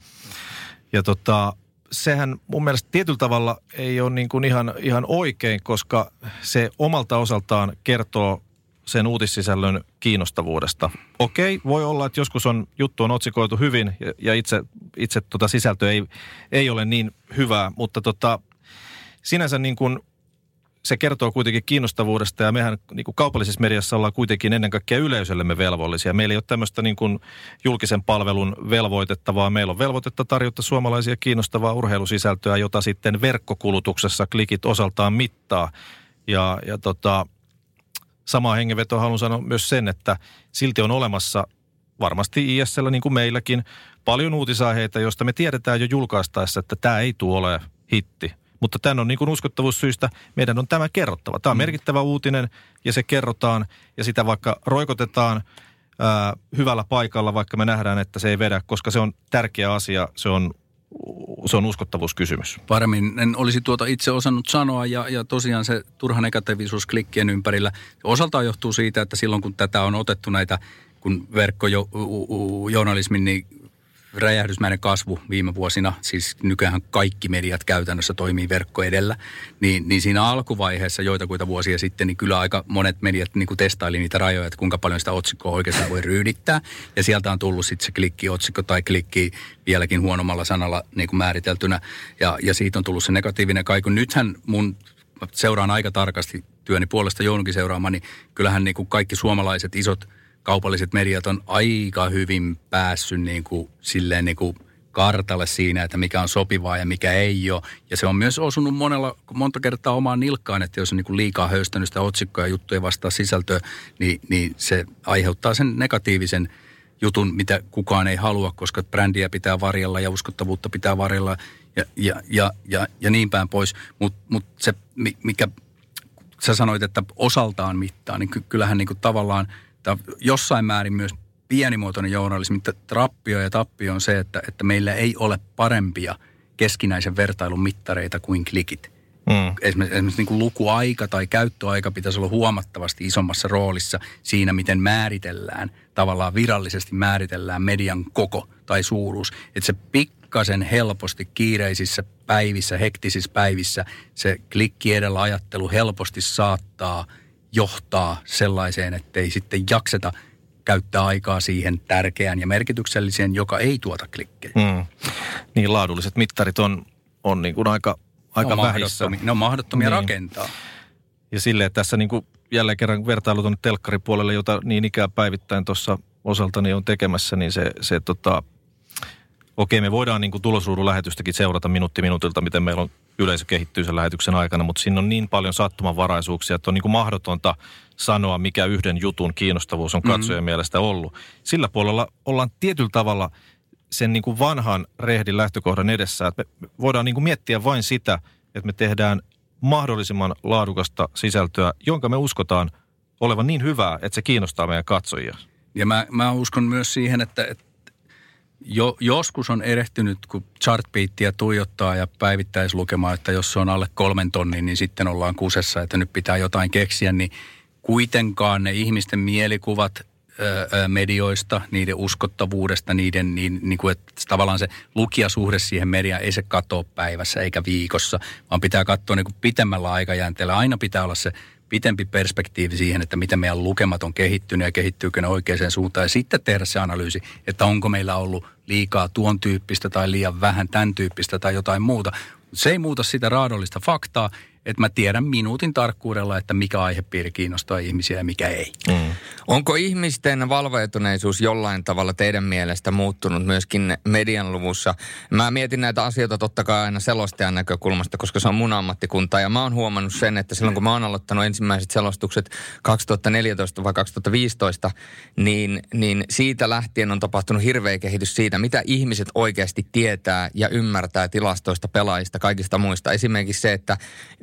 ja tota, sehän mun mielestä tietyllä tavalla ei ole niin kuin ihan, ihan oikein, koska se omalta osaltaan kertoo sen uutissisällön kiinnostavuudesta. Okei, voi olla, että joskus on juttu on otsikoitu hyvin ja, ja itse, itse tota sisältö ei, ei ole niin hyvää, mutta tota, sinänsä niin kuin se kertoo kuitenkin kiinnostavuudesta ja mehän niin kuin kaupallisessa mediassa ollaan kuitenkin ennen kaikkea yleisöllemme velvollisia. Meillä ei ole tämmöistä niin kuin julkisen palvelun velvoitetta, vaan meillä on velvoitetta tarjota suomalaisia kiinnostavaa urheilusisältöä, jota sitten verkkokulutuksessa klikit osaltaan mittaa. Ja, ja tota, samaa hengenvetoa haluan sanoa myös sen, että silti on olemassa varmasti ISL niin kuin meilläkin paljon uutisaiheita, joista me tiedetään jo julkaistaessa, että tämä ei tule ole hitti. Mutta tämän on niin kuin uskottavuussyistä, meidän on tämä kerrottava. Tämä on mm. merkittävä uutinen ja se kerrotaan ja sitä vaikka roikotetaan ää, hyvällä paikalla, vaikka me nähdään, että se ei vedä, koska se on tärkeä asia, se on se on uskottavuuskysymys. Paremmin en olisi tuota itse osannut sanoa ja, ja tosiaan se turha negatiivisuus klikkien ympärillä osaltaan johtuu siitä, että silloin kun tätä on otettu näitä, kun verkkojournalismin niin räjähdysmäinen kasvu viime vuosina, siis nykyään kaikki mediat käytännössä toimii verkko edellä, niin, niin siinä alkuvaiheessa joitakuita vuosia sitten, niin kyllä aika monet mediat niin testaili niitä rajoja, että kuinka paljon sitä otsikkoa oikeastaan voi ryydittää. Ja sieltä on tullut sitten se klikki-otsikko tai klikki vieläkin huonommalla sanalla niin kuin määriteltynä. Ja, ja siitä on tullut se negatiivinen kaiku. Nythän mun seuraan aika tarkasti työni puolesta joudunkin seuraamaan, niin kyllähän niin kuin kaikki suomalaiset isot – kaupalliset mediat on aika hyvin päässyt niin kuin, silleen niin kuin kartalle siinä, että mikä on sopivaa ja mikä ei ole. Ja se on myös osunut monella, monta kertaa omaan nilkkaan, että jos on niin liikaa höystänyt sitä otsikkoa ja juttuja vastaa sisältöä, niin, niin se aiheuttaa sen negatiivisen jutun, mitä kukaan ei halua, koska brändiä pitää varjella ja uskottavuutta pitää varjella ja, ja, ja, ja, ja niin päin pois. Mutta mut se, mikä sä sanoit, että osaltaan mittaa, niin kyllähän niin kuin tavallaan – Tämä jossain määrin myös pienimuotoinen journalismi. Trappio ja tappio on se, että, että meillä ei ole parempia keskinäisen vertailun mittareita kuin klikit. Mm. Esimerkiksi, esimerkiksi niin kuin lukuaika tai käyttöaika pitäisi olla huomattavasti isommassa roolissa siinä, miten määritellään, tavallaan virallisesti määritellään median koko tai suuruus. Että se pikkasen helposti kiireisissä päivissä, hektisissä päivissä, se klikki edellä ajattelu helposti saattaa – johtaa sellaiseen, ettei sitten jakseta käyttää aikaa siihen tärkeään ja merkitykselliseen, joka ei tuota klikkejä. Mm. Niin laadulliset mittarit on, on niin kuin aika, aika on vähissä. Ne on mahdottomia niin. rakentaa. Ja silleen tässä niin kuin jälleen kerran vertailu tuonne telkkaripuolelle, jota niin ikään päivittäin tuossa osaltani on tekemässä, niin se, se tota, okei me voidaan niin kuin tulosruudun lähetystäkin seurata minuutti minuutilta, miten meillä on yleisö kehittyy sen lähetyksen aikana, mutta siinä on niin paljon sattumanvaraisuuksia, että on niin kuin mahdotonta sanoa, mikä yhden jutun kiinnostavuus on katsojan mm-hmm. mielestä ollut. Sillä puolella ollaan tietyllä tavalla sen niin kuin vanhan rehdin lähtökohdan edessä, että me voidaan niin kuin miettiä vain sitä, että me tehdään mahdollisimman laadukasta sisältöä, jonka me uskotaan olevan niin hyvää, että se kiinnostaa meidän katsojia. Ja mä, mä uskon myös siihen, että, että jo, joskus on erehtynyt, kun chartbeattia tuijottaa ja päivittäislukemaa, että jos se on alle kolmen tonnin, niin sitten ollaan kusessa, että nyt pitää jotain keksiä, niin kuitenkaan ne ihmisten mielikuvat medioista, niiden uskottavuudesta, niiden, niin, niin kuin, että tavallaan se lukijasuhde siihen mediaan ei se katoa päivässä eikä viikossa, vaan pitää katsoa niin kuin pitemmällä aikajänteellä. Aina pitää olla se pitempi perspektiivi siihen, että miten meidän lukemat on kehittynyt ja kehittyykö ne oikeaan suuntaan. Ja sitten tehdä se analyysi, että onko meillä ollut liikaa tuon tyyppistä tai liian vähän tämän tyyppistä tai jotain muuta. Se ei muuta sitä raadollista faktaa, että mä tiedän minuutin tarkkuudella, että mikä aihepiiri kiinnostaa ihmisiä ja mikä ei. Mm. Onko ihmisten valveutuneisuus jollain tavalla teidän mielestä muuttunut myöskin median luvussa? Mä mietin näitä asioita totta kai aina selostajan näkökulmasta, koska se on mun ammattikunta. Ja mä oon huomannut sen, että silloin kun mä oon aloittanut ensimmäiset selostukset 2014 vai 2015, niin, niin siitä lähtien on tapahtunut hirveä kehitys siitä, mitä ihmiset oikeasti tietää ja ymmärtää tilastoista, pelaajista, kaikista muista. Esimerkiksi se, että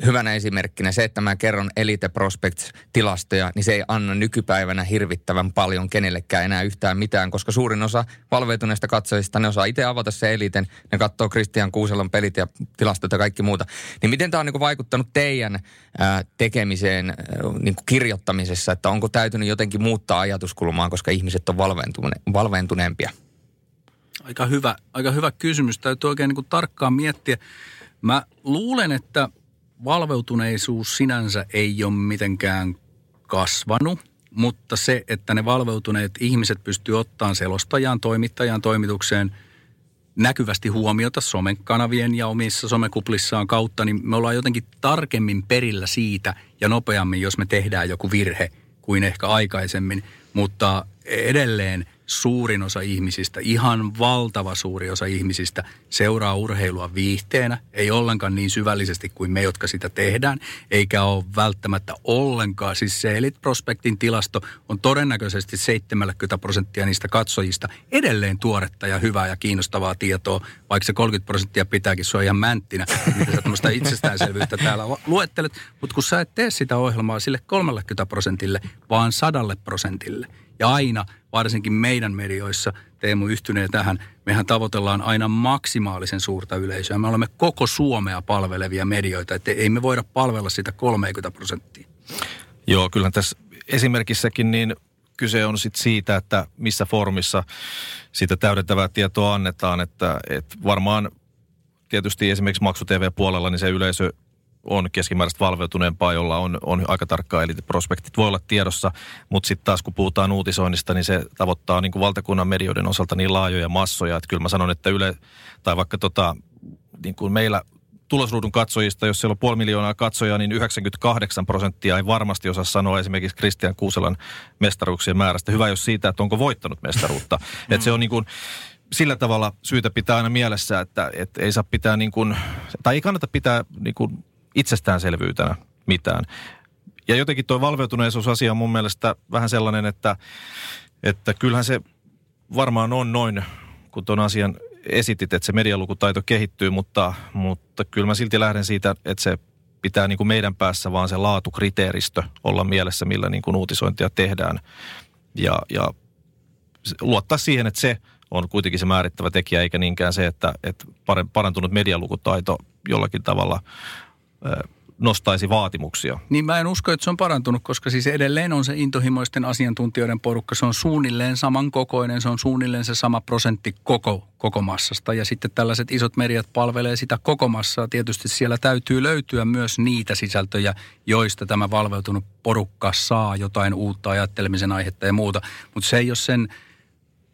hyvänä esimerkkinä se, että mä kerron Elite Prospects-tilastoja, niin se ei anna nykypäivänä hirvittävän paljon kenellekään enää yhtään mitään, koska suurin osa valveutuneista katsojista, ne osaa itse avata se Eliten, ne katsoo Kristian Kuuselon pelit ja tilastot ja kaikki muuta. Niin miten tämä on niin vaikuttanut teidän ää, tekemiseen ää, niin kirjoittamisessa, että onko täytynyt jotenkin muuttaa ajatuskulmaa, koska ihmiset on valventune, valventuneempia? Aika hyvä, aika hyvä kysymys. Täytyy oikein niin kuin tarkkaan miettiä. Mä luulen, että valveutuneisuus sinänsä ei ole mitenkään kasvanut, mutta se, että ne valveutuneet ihmiset pystyy ottamaan selostajan, toimittajan toimitukseen näkyvästi huomiota somen kanavien ja omissa somekuplissaan kautta, niin me ollaan jotenkin tarkemmin perillä siitä ja nopeammin, jos me tehdään joku virhe kuin ehkä aikaisemmin. Mutta edelleen – suurin osa ihmisistä, ihan valtava suuri osa ihmisistä seuraa urheilua viihteenä, ei ollenkaan niin syvällisesti kuin me, jotka sitä tehdään, eikä ole välttämättä ollenkaan. Siis se Elite Prospectin tilasto on todennäköisesti 70 prosenttia niistä katsojista edelleen tuoretta ja hyvää ja kiinnostavaa tietoa, vaikka se 30 prosenttia pitääkin, se ihan mänttinä, mitä sä tämmöistä itsestäänselvyyttä täällä luettelet, mutta kun sä et tee sitä ohjelmaa sille 30 prosentille, vaan sadalle prosentille, ja aina – varsinkin meidän medioissa, Teemu yhtyneen tähän, mehän tavoitellaan aina maksimaalisen suurta yleisöä. Me olemme koko Suomea palvelevia medioita, että ei me voida palvella sitä 30 prosenttia. Joo, kyllähän tässä esimerkissäkin niin kyse on sit siitä, että missä formissa sitä täydentävää tietoa annetaan, että, että varmaan tietysti esimerkiksi Maksu TV-puolella niin se yleisö on keskimääräistä valveutuneempaa, jolla on, on aika tarkkaa prospektit voi olla tiedossa, mutta sitten taas kun puhutaan uutisoinnista, niin se tavoittaa niin kuin valtakunnan medioiden osalta niin laajoja massoja, että kyllä mä sanon, että Yle, tai vaikka tota, niin kuin meillä tulosruudun katsojista, jos siellä on puoli miljoonaa katsojaa, niin 98 prosenttia ei varmasti osaa sanoa esimerkiksi Kristian Kuuselan mestaruuksien määrästä. Hyvä jos siitä, että onko voittanut mestaruutta. Mm. että se on niin kuin, sillä tavalla syytä pitää aina mielessä, että, että ei saa pitää niin kuin, tai ei kannata pitää niin kuin itsestäänselvyytenä mitään. Ja jotenkin tuo valveutuneisuusasia on mun mielestä vähän sellainen, että, että kyllähän se varmaan on noin, kun tuon asian esitit, että se medialukutaito kehittyy, mutta, mutta kyllä mä silti lähden siitä, että se pitää niin kuin meidän päässä vaan se laatukriteeristö olla mielessä, millä niin kuin uutisointia tehdään. Ja, ja luottaa siihen, että se on kuitenkin se määrittävä tekijä, eikä niinkään se, että, että parantunut medialukutaito jollakin tavalla nostaisi vaatimuksia. Niin mä en usko, että se on parantunut, koska siis edelleen on se intohimoisten asiantuntijoiden porukka. Se on suunnilleen samankokoinen, se on suunnilleen se sama prosentti koko, koko massasta. Ja sitten tällaiset isot mediat palvelee sitä koko massaa. Tietysti siellä täytyy löytyä myös niitä sisältöjä, joista tämä valveutunut porukka saa jotain uutta ajattelemisen aihetta ja muuta. Mutta se ei ole sen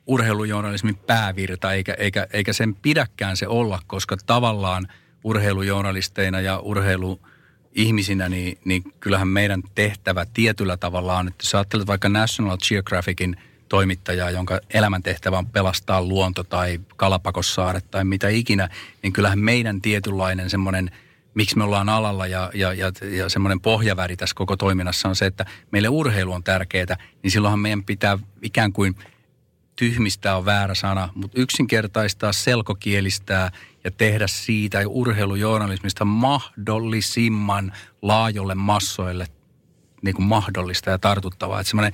urheilujournalismin päävirta, eikä, eikä, eikä sen pidäkään se olla, koska tavallaan – urheilujournalisteina ja urheiluihmisinä, niin, niin kyllähän meidän tehtävä tietyllä tavalla on, että sä ajattelet vaikka National Geographicin toimittajaa, jonka elämäntehtävä on pelastaa luonto tai Kalapakossaaret tai mitä ikinä, niin kyllähän meidän tietynlainen semmoinen miksi me ollaan alalla ja, ja, ja, ja semmoinen pohjaväri tässä koko toiminnassa on se, että meille urheilu on tärkeää, niin silloinhan meidän pitää ikään kuin tyhmistää on väärä sana, mutta yksinkertaistaa, selkokielistää ja tehdä siitä urheilujournalismista mahdollisimman laajolle massoille niin kuin mahdollista ja tartuttavaa. Että semmoinen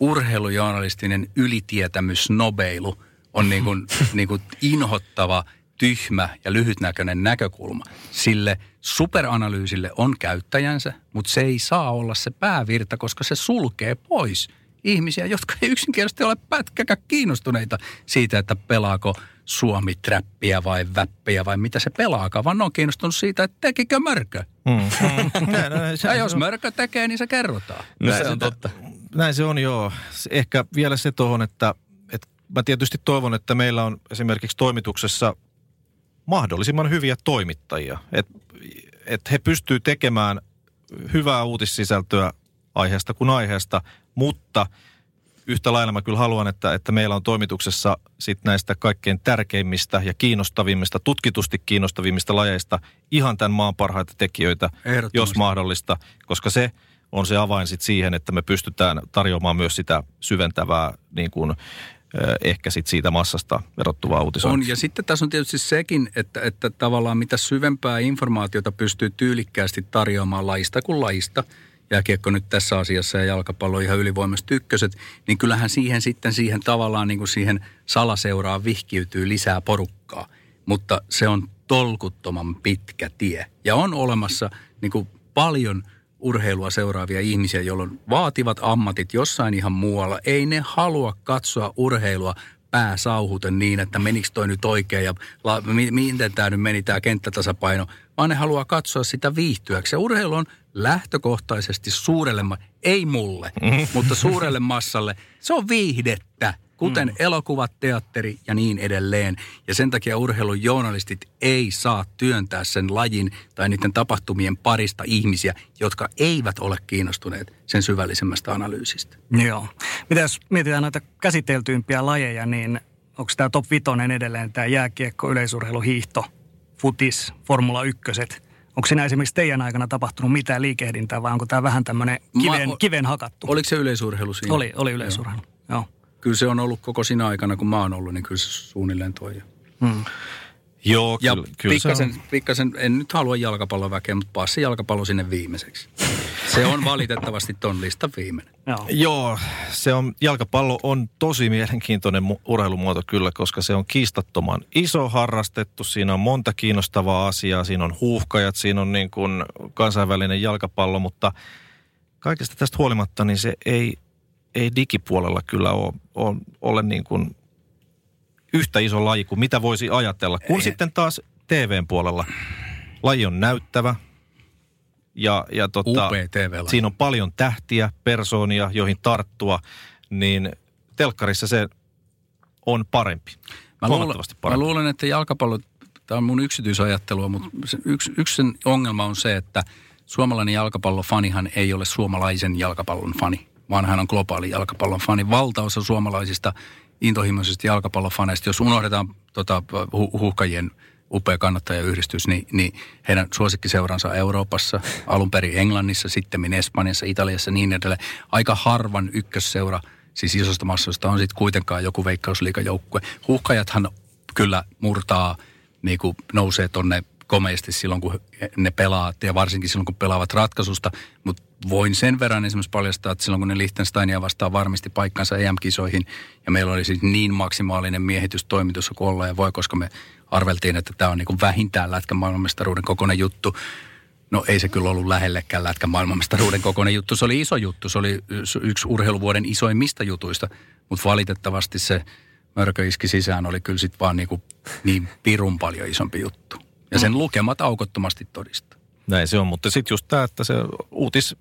urheilujournalistinen ylitietämys, nobeilu on niin kuin, niin kuin inhottava, tyhmä ja lyhytnäköinen näkökulma. Sille superanalyysille on käyttäjänsä, mutta se ei saa olla se päävirta, koska se sulkee pois ihmisiä, jotka ei yksinkertaisesti ole pätkäkään kiinnostuneita siitä, että pelaako – suomi-träppiä vai väppiä vai mitä se pelaakaan, vaan ne on kiinnostunut siitä, että tekikö mörkö. Mm. mm. ja jos mörkö tekee, niin se kerrotaan. No se on totta. Näin se on joo. Ehkä vielä se tuohon, että, että mä tietysti toivon, että meillä on esimerkiksi toimituksessa mahdollisimman hyviä toimittajia. Että et he pystyvät tekemään hyvää uutissisältöä aiheesta kuin aiheesta, mutta – yhtä lailla mä kyllä haluan, että, että meillä on toimituksessa sit näistä kaikkein tärkeimmistä ja kiinnostavimmista, tutkitusti kiinnostavimmista lajeista ihan tämän maan parhaita tekijöitä, jos mahdollista, koska se on se avain sit siihen, että me pystytään tarjoamaan myös sitä syventävää niin kuin, ehkä sit siitä massasta erottuvaa uutisointia. On, ja sitten tässä on tietysti sekin, että, että tavallaan mitä syvempää informaatiota pystyy tyylikkäästi tarjoamaan laista kuin laista, jääkiekko nyt tässä asiassa ja jalkapallo ihan ylivoimaiset ykköset, niin kyllähän siihen sitten siihen tavallaan niin kuin siihen salaseuraan vihkiytyy lisää porukkaa. Mutta se on tolkuttoman pitkä tie. Ja on olemassa niin kuin paljon urheilua seuraavia ihmisiä, joilla on vaativat ammatit jossain ihan muualla. Ei ne halua katsoa urheilua pääsauhuten niin, että menikö toi nyt oikein ja la, mi, miten tämä nyt meni tämä kenttätasapaino, vaan ne haluaa katsoa sitä viihtyäksi. Ja urheilu on lähtökohtaisesti suurelle, ei mulle, mm-hmm. mutta suurelle massalle, se on viihdettä kuten mm. elokuvat, teatteri ja niin edelleen. Ja sen takia urheilun journalistit ei saa työntää sen lajin tai niiden tapahtumien parista ihmisiä, jotka eivät ole kiinnostuneet sen syvällisemmästä analyysistä. Joo. Mitä jos mietitään näitä käsiteltyimpiä lajeja, niin onko tämä top 5 edelleen tämä jääkiekko, yleisurheilu, hiihto, futis, Formula 1? Onko siinä esimerkiksi teidän aikana tapahtunut mitään liikehdintää vai onko tämä vähän tämmöinen kiven, kiven hakattu? Oliko se yleisurheilu siinä? Oli, oli yleisurheilu, joo. joo kyllä se on ollut koko siinä aikana, kun mä oon ollut, niin kyllä se suunnilleen toi. Hmm. Joo, ja kyllä, kyllä pikkasen, pikkasen, en nyt halua jalkapallon väkeä, mutta passi jalkapallo sinne viimeiseksi. Se on valitettavasti ton listan viimeinen. Joo. Joo, se on, jalkapallo on tosi mielenkiintoinen urheilumuoto kyllä, koska se on kiistattoman iso harrastettu. Siinä on monta kiinnostavaa asiaa, siinä on huuhkajat, siinä on niin kuin kansainvälinen jalkapallo, mutta kaikesta tästä huolimatta niin se ei ei digipuolella kyllä ole, ole, ole niin kuin yhtä iso laji kuin mitä voisi ajatella. Kun ei. sitten taas TVn puolella laji on näyttävä ja, ja tota, siinä on paljon tähtiä, persoonia, joihin tarttua, niin telkkarissa se on parempi. Mä parempi. mä luulen, että jalkapallo, tämä on mun yksityisajattelua, mutta yksi, yksi sen ongelma on se, että suomalainen jalkapallofanihan ei ole suomalaisen jalkapallon fani vaan hän on globaali jalkapallon fani. Valtaosa suomalaisista intohimoisista jalkapallofaneista, jos unohdetaan tota, hu- huhkajien upea kannattajayhdistys, niin, niin heidän suosikkiseuransa Euroopassa, alun perin Englannissa, sitten Espanjassa, Italiassa niin edelleen. Aika harvan ykkösseura, siis isosta massasta on sitten kuitenkaan joku veikkausliikajoukkue. Huhkajathan kyllä murtaa, niin kuin nousee tonne komeasti silloin, kun ne pelaa, ja varsinkin silloin, kun pelaavat ratkaisusta. Mutta voin sen verran esimerkiksi paljastaa, että silloin, kun ne Liechtensteinia vastaan varmisti paikkansa EM-kisoihin, ja meillä oli siis niin maksimaalinen miehitystoimitus kuin olla ja voi, koska me arveltiin, että tämä on niin vähintään lätkän maailmanmestaruuden kokoinen juttu. No ei se kyllä ollut lähellekään lätkän maailmanmestaruuden kokoinen juttu. Se oli iso juttu. Se oli yksi urheiluvuoden isoimmista jutuista, mutta valitettavasti se mörkö iski sisään oli kyllä sitten vaan niin, kuin niin pirun paljon isompi juttu. Ja sen mm. lukemat aukottomasti todistaa. Näin se on, mutta sitten just tämä, että se uutis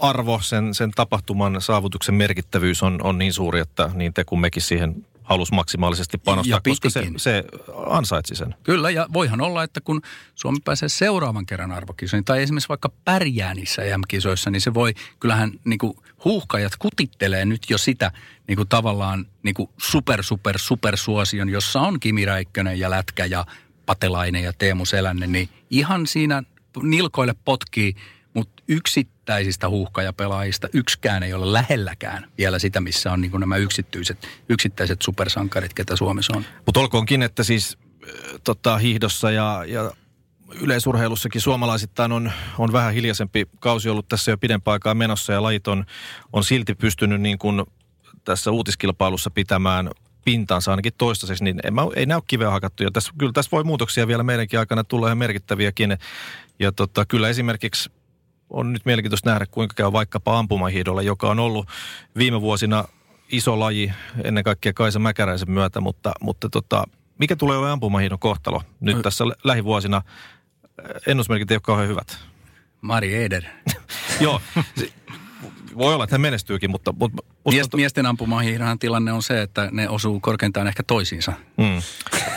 arvo, sen, sen tapahtuman saavutuksen merkittävyys on, on niin suuri, että niin te kuin mekin siihen halus maksimaalisesti panostaa, ja koska se, se ansaitsi sen. Kyllä, ja voihan olla, että kun Suomi pääsee seuraavan kerran arvokisoihin, tai esimerkiksi vaikka pärjää niissä EM-kisoissa, niin se voi, kyllähän niin kuin huuhkajat kutittelee nyt jo sitä niin kuin tavallaan niin kuin super, super, super suosion, jossa on Kimi Räikkönen ja Lätkä ja Patelainen ja Teemu Selänne, niin ihan siinä nilkoille potkii, mutta yksittäisistä huuhkajapelaajista yksikään ei ole lähelläkään vielä sitä, missä on niin nämä yksityiset, yksittäiset supersankarit, ketä Suomessa on. Mutta olkoonkin, että siis tota, hiihdossa ja, ja yleisurheilussakin suomalaisittain on, on vähän hiljaisempi kausi ollut tässä jo pidempään aikaa menossa ja lajit on, on silti pystynyt niin kuin tässä uutiskilpailussa pitämään pintansa ainakin toistaiseksi, niin mä, ei näy kiveä hakattu. Ja tässä, kyllä tässä voi muutoksia vielä meidänkin aikana tulla ihan merkittäviäkin. Ja tota, kyllä esimerkiksi on nyt mielenkiintoista nähdä, kuinka käy vaikkapa ampumahiidolla, joka on ollut viime vuosina iso laji ennen kaikkea Kaisa Mäkäräisen myötä, mutta, mutta tota, mikä tulee olemaan ampumahiidon kohtalo nyt no. tässä lähivuosina? Ennusmerkit ei ole kauhean hyvät. Mari Eder. Joo, voi olla, että hän menestyykin, mutta... mutta Mies, miesten ampumahiiran tilanne on se, että ne osuu korkeintaan ehkä toisiinsa. Mm.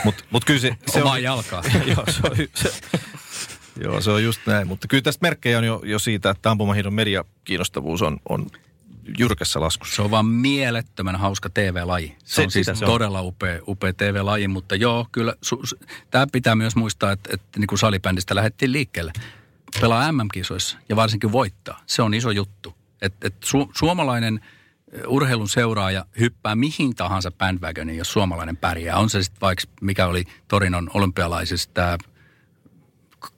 Mutta mut kyllä se... se Omaa on, jalkaa. joo, se on, se, joo, se on just näin. Mutta kyllä tästä merkkejä on jo, jo siitä, että ampumahiiron mediakiinnostavuus on, on jyrkässä laskussa. Se on vaan mielettömän hauska TV-laji. Se, se on siis se todella upea, upea TV-laji, mutta joo, kyllä su, su, tämä pitää myös muistaa, että, että niin kuin salibändistä lähdettiin liikkeelle. Pelaa MM-kisoissa ja varsinkin voittaa. Se on iso juttu. Et, et su, suomalainen urheilun seuraaja hyppää mihin tahansa bandwagoniin, jos suomalainen pärjää. On se sitten vaikka, mikä oli Torinon olympialaisista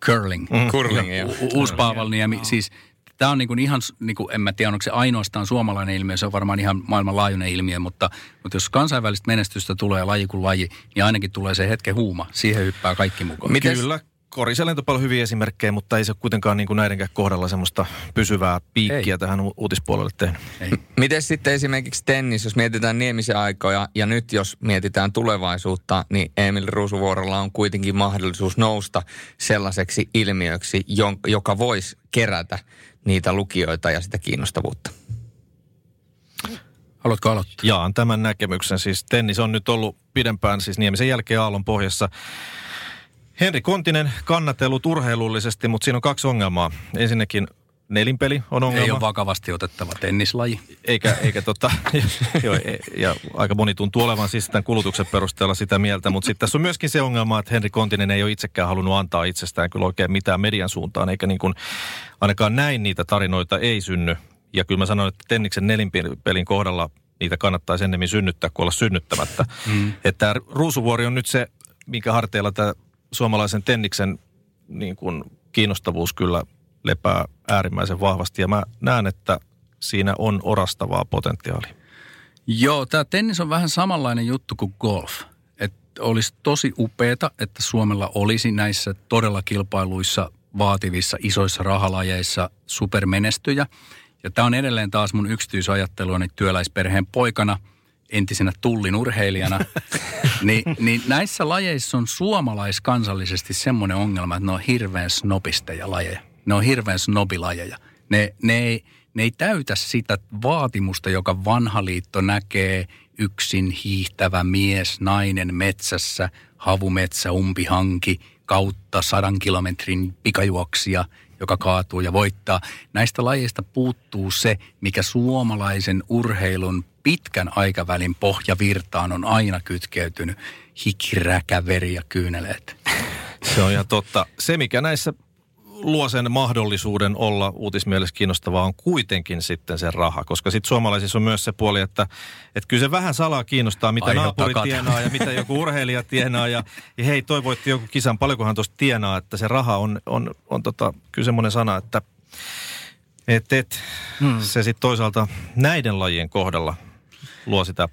curling. Mm. Curling, ja, u- Uusi Paavalniemi. Siis tämä on niinku ihan, niinku, en mä tiedä onko se ainoastaan suomalainen ilmiö, se on varmaan ihan maailmanlaajuinen ilmiö, mutta, mutta jos kansainvälistä menestystä tulee laji kuin laji, niin ainakin tulee se hetken huuma. Siihen hyppää kaikki mukaan. Mites? Kyllä, Koriselento on paljon hyviä esimerkkejä, mutta ei se kuitenkaan niin kuin näidenkään kohdalla semmoista pysyvää piikkiä ei. tähän uutispuolelle tehnyt. Ei. Miten sitten esimerkiksi tennis, jos mietitään Niemisen aikoja ja nyt jos mietitään tulevaisuutta, niin Emil Ruusuvuorolla on kuitenkin mahdollisuus nousta sellaiseksi ilmiöksi, joka voisi kerätä niitä lukijoita ja sitä kiinnostavuutta. Haluatko aloittaa? Jaan tämän näkemyksen. Siis tennis on nyt ollut pidempään, siis Niemisen jälkeen Aallon pohjassa Henri Kontinen kannatellut urheilullisesti, mutta siinä on kaksi ongelmaa. Ensinnäkin nelinpeli on ongelma. Ei ole vakavasti otettava tennislaji. Eikä, eikä tota, jo, e, ja aika moni tuntuu olevan siis tämän kulutuksen perusteella sitä mieltä, mutta sitten tässä on myöskin se ongelma, että Henri Kontinen ei ole itsekään halunnut antaa itsestään kyllä oikein mitään median suuntaan, eikä niin kuin, ainakaan näin niitä tarinoita ei synny. Ja kyllä mä sanoin, että Tenniksen nelinpelin kohdalla niitä kannattaisi ennemmin synnyttää kuin olla synnyttämättä. Mm. Että Ruusuvuori on nyt se, minkä harteilla tämä suomalaisen tenniksen niin kuin kiinnostavuus kyllä lepää äärimmäisen vahvasti ja mä näen, että siinä on orastavaa potentiaalia. Joo, tämä tennis on vähän samanlainen juttu kuin golf. Että olisi tosi upeeta, että Suomella olisi näissä todella kilpailuissa, vaativissa, isoissa rahalajeissa supermenestyjä. Ja tämä on edelleen taas mun yksityisajatteluani työläisperheen poikana – entisenä tullin urheilijana, niin, niin näissä lajeissa on suomalaiskansallisesti semmoinen ongelma, että ne on hirveän snobisteja lajeja. Ne on hirveän snobilajeja. Ne, ne, ei, ne ei täytä sitä vaatimusta, joka vanha liitto näkee yksin hiihtävä mies, nainen metsässä, havumetsä, umpihanki, kautta sadan kilometrin pikajuoksia – joka kaatuu ja voittaa. Näistä lajeista puuttuu se, mikä suomalaisen urheilun pitkän aikavälin pohjavirtaan on aina kytkeytynyt. Hikiräkä, veri ja kyyneleet. Se on ihan totta. Se, mikä näissä luo sen mahdollisuuden olla uutismielessä kiinnostavaa on kuitenkin sitten se raha. Koska sitten suomalaisissa on myös se puoli, että, että kyllä se vähän salaa kiinnostaa, mitä Aihe naapuri takat. tienaa ja mitä joku urheilija tienaa. Ja, ja hei, toi voitti joku kisan, paljonkohan tuosta tienaa, että se raha on, on, on tota, kyllä semmoinen sana, että et, et, hmm. se sitten toisaalta näiden lajien kohdalla luo sitä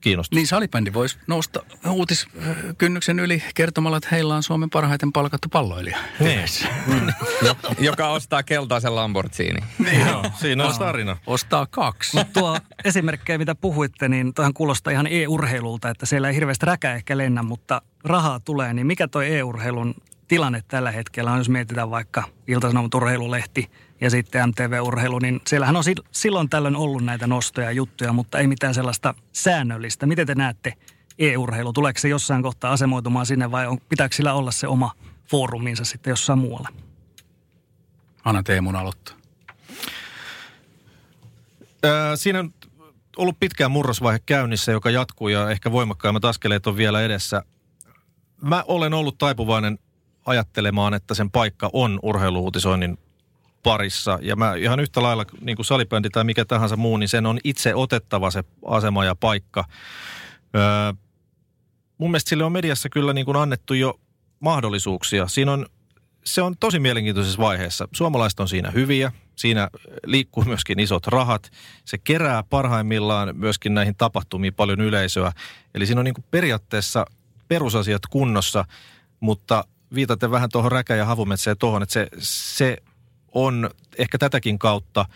kiinnostus. Niin salibändi voisi nousta uutiskynnyksen yli kertomalla, että heillä on Suomen parhaiten palkattu palloilija. Niin. Mm. Joka ostaa keltaisen Lamborghini. Niin, Joo, siinä on tarina. Ostaa kaksi. Mutta tuo esimerkkejä, mitä puhuitte, niin toihan kuulostaa ihan e-urheilulta, että siellä ei hirveästi räkä ehkä lennä, mutta rahaa tulee. Niin mikä toi e-urheilun tilanne tällä hetkellä on, jos mietitään vaikka Ilta-Sanomat urheilulehti ja sitten MTV-urheilu, niin siellähän on silloin tällöin ollut näitä nostoja juttuja, mutta ei mitään sellaista säännöllistä. Miten te näette e-urheilu? Tuleeko se jossain kohtaa asemoitumaan sinne vai on, pitääkö sillä olla se oma fooruminsa sitten jossain muualla? Anna Teemun aloittaa. Öö, siinä on ollut pitkään murrosvaihe käynnissä, joka jatkuu ja ehkä voimakkaimmat askeleet on vielä edessä. Mä olen ollut taipuvainen ajattelemaan, että sen paikka on urheiluutisoinnin parissa. Ja mä ihan yhtä lailla, niin kuin salibändi tai mikä tahansa muu, niin sen on itse otettava se asema ja paikka. Öö, mun mielestä sille on mediassa kyllä niin kuin annettu jo mahdollisuuksia. Siinä on, se on tosi mielenkiintoisessa vaiheessa. Suomalaiset on siinä hyviä. Siinä liikkuu myöskin isot rahat. Se kerää parhaimmillaan myöskin näihin tapahtumiin paljon yleisöä. Eli siinä on niin kuin periaatteessa perusasiat kunnossa, mutta viitaten vähän tuohon räkä- ja havumetsään tuohon, että se, se on ehkä tätäkin kautta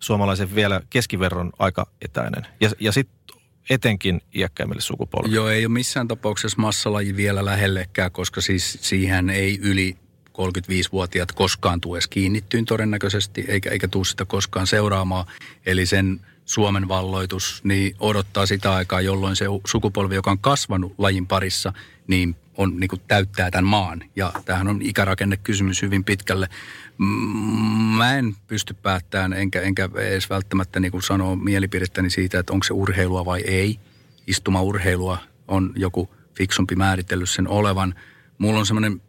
suomalaisen vielä keskiverron aika etäinen. Ja, ja sitten etenkin iäkkäimmille sukupolville. Joo, ei ole missään tapauksessa massalaji vielä lähellekään, koska siis siihen ei yli 35-vuotiaat koskaan tule edes kiinnittyyn todennäköisesti, eikä, eikä tule sitä koskaan seuraamaan. Eli sen Suomen valloitus niin odottaa sitä aikaa, jolloin se sukupolvi, joka on kasvanut lajin parissa, niin on niin kuin täyttää tämän maan. Ja tämähän on ikärakennekysymys hyvin pitkälle. Mä en pysty päättämään, enkä, enkä edes välttämättä niin kuin sanoa mielipidettäni siitä, että onko se urheilua vai ei. Istumaurheilua on joku fiksumpi määritellyt sen olevan. Mulla on semmoinen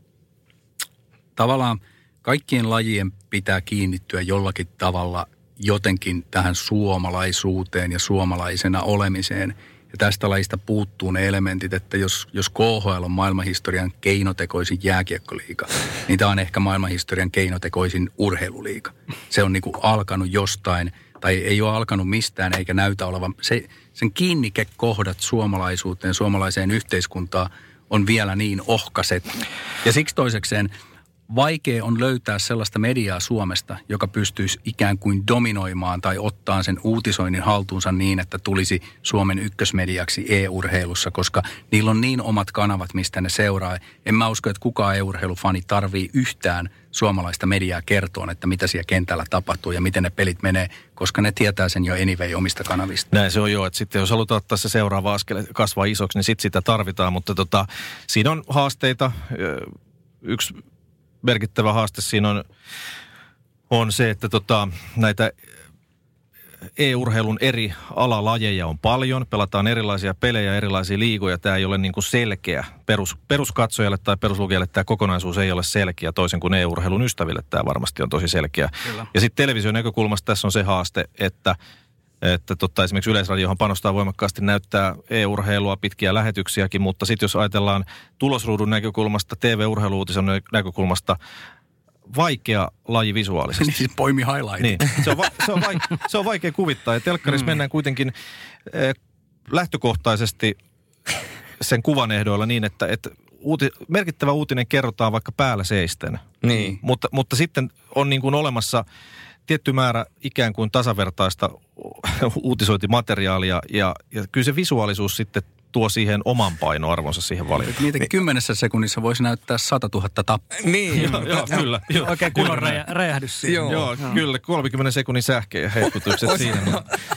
tavallaan kaikkien lajien pitää kiinnittyä jollakin tavalla jotenkin tähän suomalaisuuteen ja suomalaisena olemiseen. Ja tästä lajista puuttuu ne elementit, että jos, jos KHL on maailmanhistorian keinotekoisin jääkiekkoliiga, niin tämä on ehkä maailmanhistorian keinotekoisin urheiluliiga. Se on niin kuin alkanut jostain, tai ei ole alkanut mistään eikä näytä olevan. Se, sen kiinnikekohdat suomalaisuuteen, suomalaiseen yhteiskuntaan on vielä niin ohkaset. Ja siksi toisekseen vaikea on löytää sellaista mediaa Suomesta, joka pystyisi ikään kuin dominoimaan tai ottaa sen uutisoinnin haltuunsa niin, että tulisi Suomen ykkösmediaksi e-urheilussa, koska niillä on niin omat kanavat, mistä ne seuraa. En mä usko, että kukaan e-urheilufani tarvii yhtään suomalaista mediaa kertoon, että mitä siellä kentällä tapahtuu ja miten ne pelit menee, koska ne tietää sen jo anyway omista kanavista. Näin se on jo, että sitten jos halutaan ottaa se seuraava askel kasvaa isoksi, niin sitten sitä tarvitaan, mutta tota, siinä on haasteita. Yksi merkittävä haaste siinä on, on se, että tota, näitä e-urheilun eri alalajeja on paljon. Pelataan erilaisia pelejä, erilaisia liigoja. Tämä ei ole niin kuin selkeä. Perus, peruskatsojalle tai peruslukijalle tämä kokonaisuus ei ole selkeä, toisin kuin e-urheilun ystäville tämä varmasti on tosi selkeä. Kyllä. Ja sitten television näkökulmasta tässä on se haaste, että että totta, esimerkiksi Yleisradiohan panostaa voimakkaasti näyttää e-urheilua, pitkiä lähetyksiäkin, mutta sitten jos ajatellaan tulosruudun näkökulmasta, TV-urheiluutisen näkökulmasta, vaikea laji visuaalisesti. Niin siis poimi highlight. Niin, se on, va- se on, vaikea, se on vaikea kuvittaa. Ja telkkarissa mm. mennään kuitenkin eh, lähtökohtaisesti sen kuvan ehdoilla niin, että, että uuti, merkittävä uutinen kerrotaan vaikka päällä seisten. Niin. Mutta, mutta sitten on niin kuin olemassa tietty määrä ikään kuin tasavertaista uutisointimateriaalia ja, ja kyllä se visuaalisuus sitten tuo siihen oman painoarvonsa siihen valintaan. Niitä niin. kymmenessä sekunnissa voisi näyttää 100 000 tappua. Niin, joo, joo, kyllä. Joo. Oikein kunnon räjä, räjähdys siinä. Joo, joo, joo, kyllä. 30 sekunnin sähkeen ja heikkutukset siinä.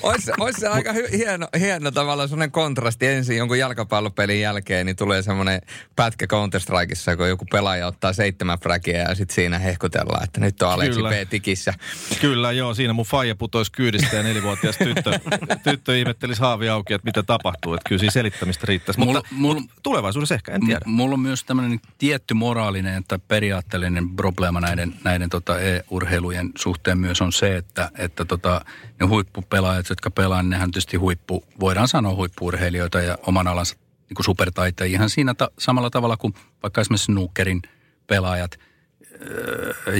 Olisi, olisi se aika hy, hieno, hieno tavallaan semmoinen kontrasti. Ensin jonkun jalkapallopelin jälkeen niin tulee semmoinen pätkä Counter-Strikeissa, kun joku pelaaja ottaa seitsemän fräkiä ja sitten siinä hehkutellaan, että nyt on Aleksi P. tikissä. Kyllä, joo. Siinä mun faija putoisi kyydistä ja nelivuotias tyttö, tyttö ihmettelisi haavi auki, että mitä tapahtuu. Että kyllä siinä selittämistä mistä riittäisi. Mulla, mutta, mulla, mutta tulevaisuudessa ehkä, en tiedä. Mulla on myös tämmöinen tietty moraalinen tai periaatteellinen probleema näiden, näiden tota e-urheilujen suhteen myös on se, että, että tota, ne huippupelaajat, jotka pelaa, niin nehän tietysti huippu, voidaan sanoa huippuurheilijoita ja oman alansa niin supertaiteja ihan siinä ta- samalla tavalla kuin vaikka esimerkiksi snookerin pelaajat –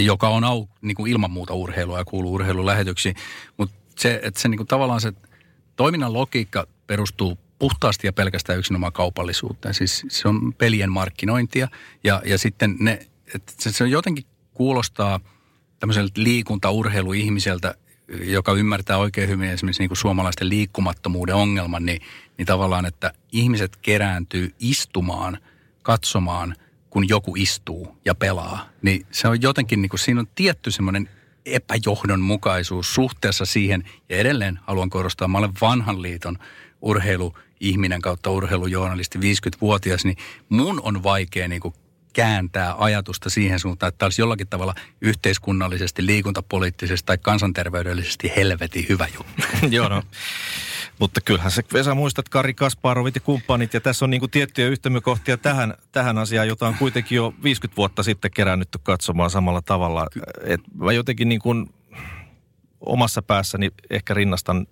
joka on au, niin kuin ilman muuta urheilua ja kuuluu urheilulähetyksiin. Mutta se, että se niin kuin tavallaan se toiminnan logiikka perustuu puhtaasti ja pelkästään yksinomaan kaupallisuuteen. Siis se on pelien markkinointia ja, ja sitten ne, se, se jotenkin kuulostaa tämmöiseltä liikunta-urheiluihmiseltä, joka ymmärtää oikein hyvin esimerkiksi niin kuin suomalaisten liikkumattomuuden ongelman, niin, niin tavallaan, että ihmiset kerääntyy istumaan, katsomaan, kun joku istuu ja pelaa. Niin se on jotenkin, niin kuin, siinä on tietty semmoinen epäjohdonmukaisuus suhteessa siihen. Ja edelleen haluan korostaa, mä olen vanhan liiton urheilu ihminen kautta urheilujournalisti 50-vuotias, niin mun on vaikea niin kuin kääntää ajatusta siihen suuntaan, että tämä olisi jollakin tavalla yhteiskunnallisesti, liikuntapoliittisesti tai kansanterveydellisesti helvetin hyvä juttu. Joo, no. Mutta kyllähän se, Vesa muistat Kari Kasparovit ja kumppanit, ja tässä on niin kuin tiettyjä yhtämykohtia tähän, tähän asiaan, jota on kuitenkin jo 50 vuotta sitten kerännytty katsomaan samalla tavalla. Et mä jotenkin niin kuin omassa päässäni ehkä rinnastan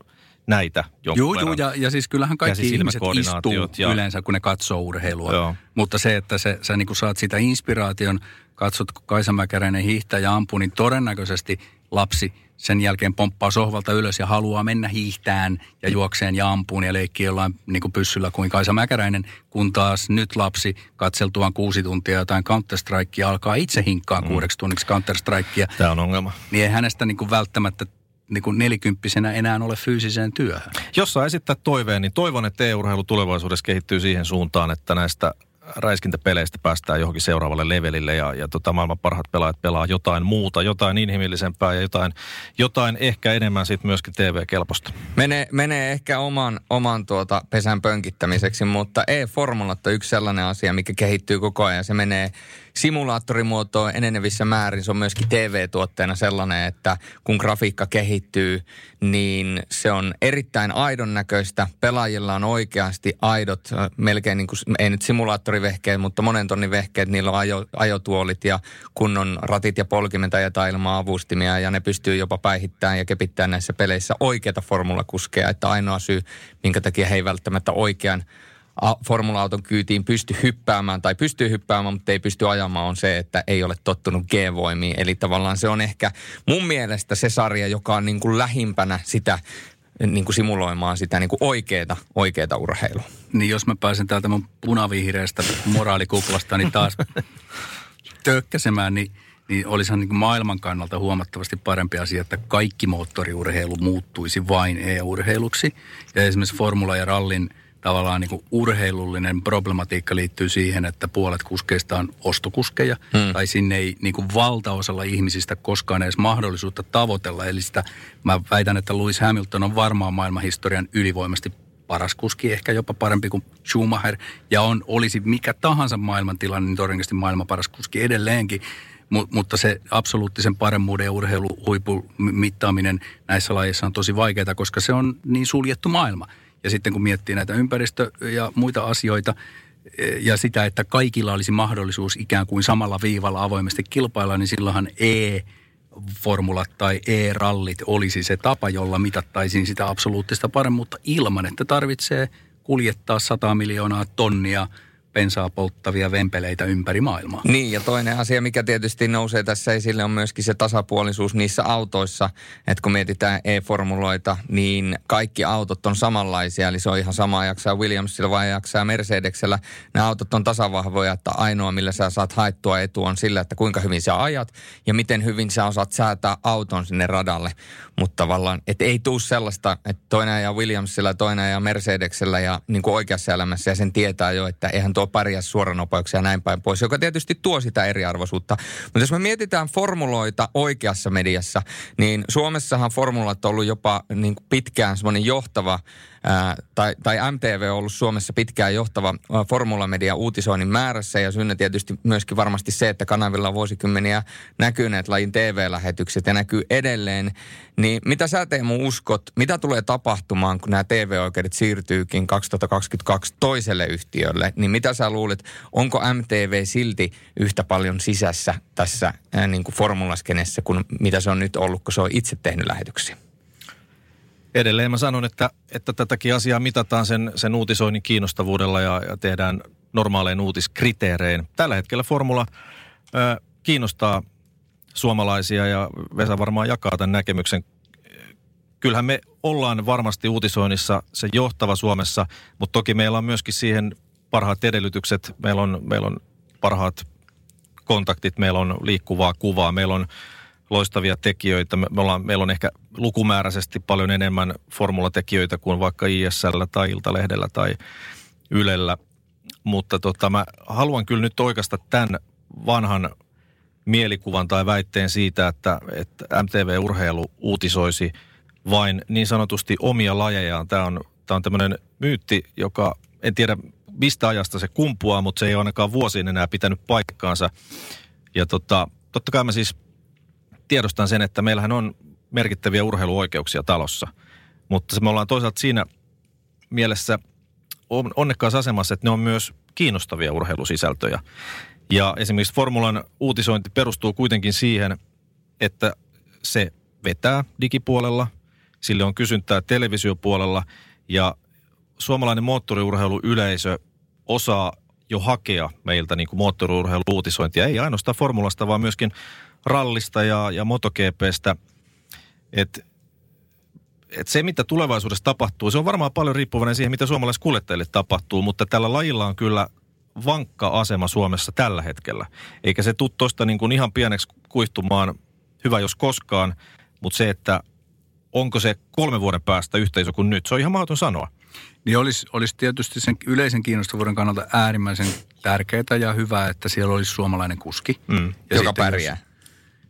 näitä Joo, joo ja, ja siis kyllähän kaikki ihmiset istuu ja... yleensä, kun ne katsoo urheilua. Joo. Mutta se, että se, sä niin saat sitä inspiraation, katsot, kun Kaisa Mäkäräinen hiihtää ja ampuu, niin todennäköisesti lapsi sen jälkeen pomppaa sohvalta ylös ja haluaa mennä hiihtään ja juokseen ja ampuun ja leikkii jollain niin kuin pyssyllä kuin Kaisa Mäkäräinen, kun taas nyt lapsi katseltuaan kuusi tuntia jotain Counter-Strikea alkaa itse hinkkaa mm. kuudeksi tunniksi Counter-Strikea. Tämä on ongelma. Niin ei hänestä niin kuin välttämättä niin kuin nelikymppisenä enää ole fyysiseen työhön. Jos saa esittää toiveen, niin toivon, että e-urheilu tulevaisuudessa kehittyy siihen suuntaan, että näistä räiskintäpeleistä päästään johonkin seuraavalle levelille ja, ja tota, maailman parhaat pelaajat pelaa jotain muuta, jotain inhimillisempää ja jotain, jotain ehkä enemmän sitten myöskin TV-kelpoista. Menee, menee ehkä oman, oman tuota pesän pönkittämiseksi, mutta e-formulat on yksi sellainen asia, mikä kehittyy koko ajan. Se menee simulaattorimuotoon enenevissä määrin. Se on myöskin TV-tuotteena sellainen, että kun grafiikka kehittyy, niin se on erittäin aidon näköistä. Pelaajilla on oikeasti aidot, melkein niin kuin, ei nyt simulaattori moottorivehkeet, mutta monen tonnin vehkeet, niillä on ajo, ajotuolit ja kunnon ratit ja polkimet ja ilman avustimia ja ne pystyy jopa päihittämään ja kepittämään näissä peleissä oikeita formulakuskeja, että ainoa syy, minkä takia he ei välttämättä oikean formula-auton kyytiin pysty hyppäämään tai pystyy hyppäämään, mutta ei pysty ajamaan on se, että ei ole tottunut G-voimiin. Eli tavallaan se on ehkä mun mielestä se sarja, joka on niin kuin lähimpänä sitä niin kuin simuloimaan sitä niin kuin oikeata, oikeata urheilua. Niin jos mä pääsen täältä mun punavihreästä moraalikuplasta, niin taas tökkäsemään, niin, niin olisihan niin maailman kannalta huomattavasti parempi asia, että kaikki moottoriurheilu muuttuisi vain e-urheiluksi. Ja esimerkiksi Formula ja Rallin – tavallaan niin kuin urheilullinen problematiikka liittyy siihen, että puolet kuskeista on ostokuskeja, hmm. tai sinne ei niin kuin valtaosalla ihmisistä koskaan edes mahdollisuutta tavoitella. Eli sitä mä väitän, että Lewis Hamilton on varmaan maailmanhistorian ylivoimasti paras kuski, ehkä jopa parempi kuin Schumacher, ja on, olisi mikä tahansa maailmantilanne, niin todennäköisesti maailman paras kuski edelleenkin. Mut, mutta se absoluuttisen paremmuuden ja urheiluhuipun mittaaminen näissä lajeissa on tosi vaikeaa, koska se on niin suljettu maailma. Ja sitten kun miettii näitä ympäristö- ja muita asioita, e, ja sitä, että kaikilla olisi mahdollisuus ikään kuin samalla viivalla avoimesti kilpailla, niin silloinhan e-formulat tai e-rallit olisi se tapa, jolla mitattaisiin sitä absoluuttista paremmuutta ilman, että tarvitsee kuljettaa 100 miljoonaa tonnia – bensaa polttavia vempeleitä ympäri maailmaa. Niin, ja toinen asia, mikä tietysti nousee tässä esille, on myöskin se tasapuolisuus niissä autoissa. Että kun mietitään e-formuloita, niin kaikki autot on samanlaisia. Eli se on ihan sama, jaksaa Williamsilla vai jaksaa Mercedesellä. Nämä autot on tasavahvoja, että ainoa, millä sä saat haettua etu on sillä, että kuinka hyvin sä ajat ja miten hyvin sä osaat säätää auton sinne radalle. Mutta tavallaan, että ei tuu sellaista, että toinen ajaa Williamsilla, toinen ajaa Mercedesellä ja niin kuin oikeassa elämässä ja sen tietää jo, että eihän tuo pärjää suoranopeuksia ja näin päin pois, joka tietysti tuo sitä eriarvoisuutta. Mutta jos me mietitään formuloita oikeassa mediassa, niin Suomessahan formulat on ollut jopa niin pitkään semmoinen johtava ää, tai, tai MTV on ollut Suomessa pitkään johtava Formula Media uutisoinnin määrässä ja syynä tietysti myöskin varmasti se, että kanavilla on vuosikymmeniä näkyneet lajin TV-lähetykset ja näkyy edelleen. Niin mitä sä Teemu uskot, mitä tulee tapahtumaan, kun nämä TV-oikeudet siirtyykin 2022 toiselle yhtiölle, niin mitä sä luulet, onko MTV silti yhtä paljon sisässä tässä ää, niin kuin formulaskenessä kuin mitä se on nyt ollut, kun se on itse tehnyt lähetyksiä? Edelleen mä sanon, että, että tätäkin asiaa mitataan sen, sen uutisoinnin kiinnostavuudella ja, ja tehdään normaalein uutiskriteerein. Tällä hetkellä Formula ö, kiinnostaa suomalaisia ja Vesa varmaan jakaa tämän näkemyksen. Kyllähän me ollaan varmasti uutisoinnissa se johtava Suomessa, mutta toki meillä on myöskin siihen parhaat edellytykset. Meillä on, meillä on parhaat kontaktit, meillä on liikkuvaa kuvaa, meillä on loistavia tekijöitä. Me ollaan, meillä on ehkä lukumääräisesti paljon enemmän formulatekijöitä kuin vaikka ISL tai Iltalehdellä tai Ylellä. Mutta tota, mä haluan kyllä nyt oikeasta tämän vanhan mielikuvan tai väitteen siitä, että, että MTV-urheilu uutisoisi vain niin sanotusti omia lajejaan. Tämä on, tämä on tämmöinen myytti, joka en tiedä mistä ajasta se kumpuaa, mutta se ei ole ainakaan vuosiin enää pitänyt paikkaansa. Ja tota, totta kai mä siis tiedostan sen, että meillähän on merkittäviä urheiluoikeuksia talossa. Mutta me ollaan toisaalta siinä mielessä onnekkaassa asemassa, että ne on myös kiinnostavia urheilusisältöjä. Ja esimerkiksi Formulan uutisointi perustuu kuitenkin siihen, että se vetää digipuolella, sille on kysyntää televisiopuolella ja suomalainen moottoriurheiluyleisö osaa jo hakea meiltä niin kuin moottoriurheilu-uutisointia, ei ainoastaan formulasta, vaan myöskin rallista ja, ja MotoGPstä. Että et se, mitä tulevaisuudessa tapahtuu, se on varmaan paljon riippuvainen siihen, mitä suomalaiskuljettajille tapahtuu, mutta tällä lajilla on kyllä vankka asema Suomessa tällä hetkellä. Eikä se tule tuosta niin kuin ihan pieneksi kuihtumaan, hyvä jos koskaan, mutta se, että onko se kolme vuoden päästä yhteisö kuin nyt, se on ihan mahdoton sanoa. Niin olisi, olisi tietysti sen yleisen kiinnostavuuden kannalta äärimmäisen tärkeää ja hyvää, että siellä olisi suomalainen kuski. Mm, ja joka pärjää. Jos,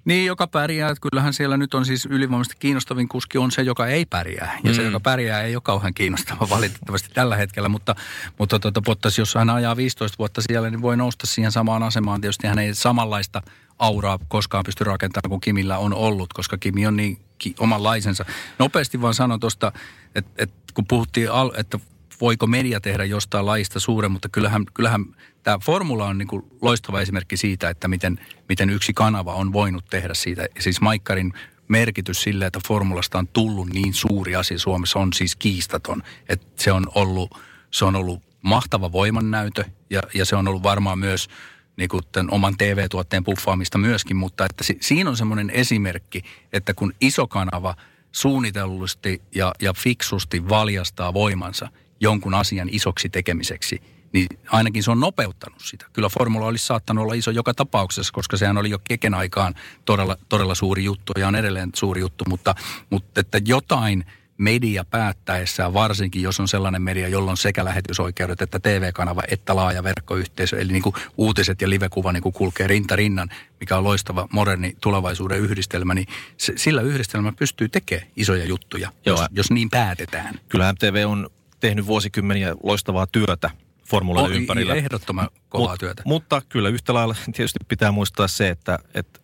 niin, joka pärjää. Että kyllähän siellä nyt on siis ylivoimaisesti kiinnostavin kuski on se, joka ei pärjää. Ja mm. se, joka pärjää, ei ole kauhean kiinnostava valitettavasti tällä hetkellä. Mutta, mutta tuota, Bottas, jos hän ajaa 15 vuotta siellä, niin voi nousta siihen samaan asemaan. Tietysti hän ei samanlaista auraa koskaan pysty rakentamaan kuin Kimillä on ollut, koska Kimi on niin ki- omanlaisensa. Nopeasti vaan sanon tuosta, että, että kun puhuttiin, al- että voiko media tehdä jostain laista suuren, mutta kyllähän, kyllähän tämä formula on niin kuin loistava esimerkki siitä, että miten, miten yksi kanava on voinut tehdä siitä. Siis Maikkarin merkitys sille, että formulasta on tullut niin suuri asia Suomessa on siis kiistaton. Että se on ollut, se on ollut mahtava voimannäytö ja, ja se on ollut varmaan myös niin kuin tämän oman TV-tuotteen puffaamista myöskin, mutta että si, siinä on semmoinen esimerkki, että kun iso kanava suunnitellusti ja, ja fiksusti valjastaa voimansa jonkun asian isoksi tekemiseksi, niin ainakin se on nopeuttanut sitä. Kyllä formula olisi saattanut olla iso joka tapauksessa, koska sehän oli jo keken aikaan todella, todella suuri juttu ja on edelleen suuri juttu, mutta, mutta että jotain – media päättäessään, varsinkin jos on sellainen media, jolla on sekä lähetysoikeudet että TV-kanava että laaja verkkoyhteisö, eli niin kuin uutiset ja livekuva niin kuin kulkee rinta rinnan, mikä on loistava moderni tulevaisuuden yhdistelmä, niin se, sillä yhdistelmällä pystyy tekemään isoja juttuja, jos, jos niin päätetään. Kyllä MTV on tehnyt vuosikymmeniä loistavaa työtä formuloiden ympärillä. Ehdottoman kovaa Mut, työtä. Mutta kyllä yhtä lailla tietysti pitää muistaa se, että, että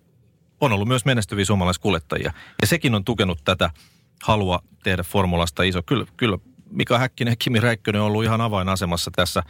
on ollut myös menestyviä suomalaiskuljettajia. Ja sekin on tukenut tätä halua tehdä formulasta iso. Kyllä, kyllä Mika Häkkinen ja Kimi Räikkönen on ollut ihan avainasemassa tässä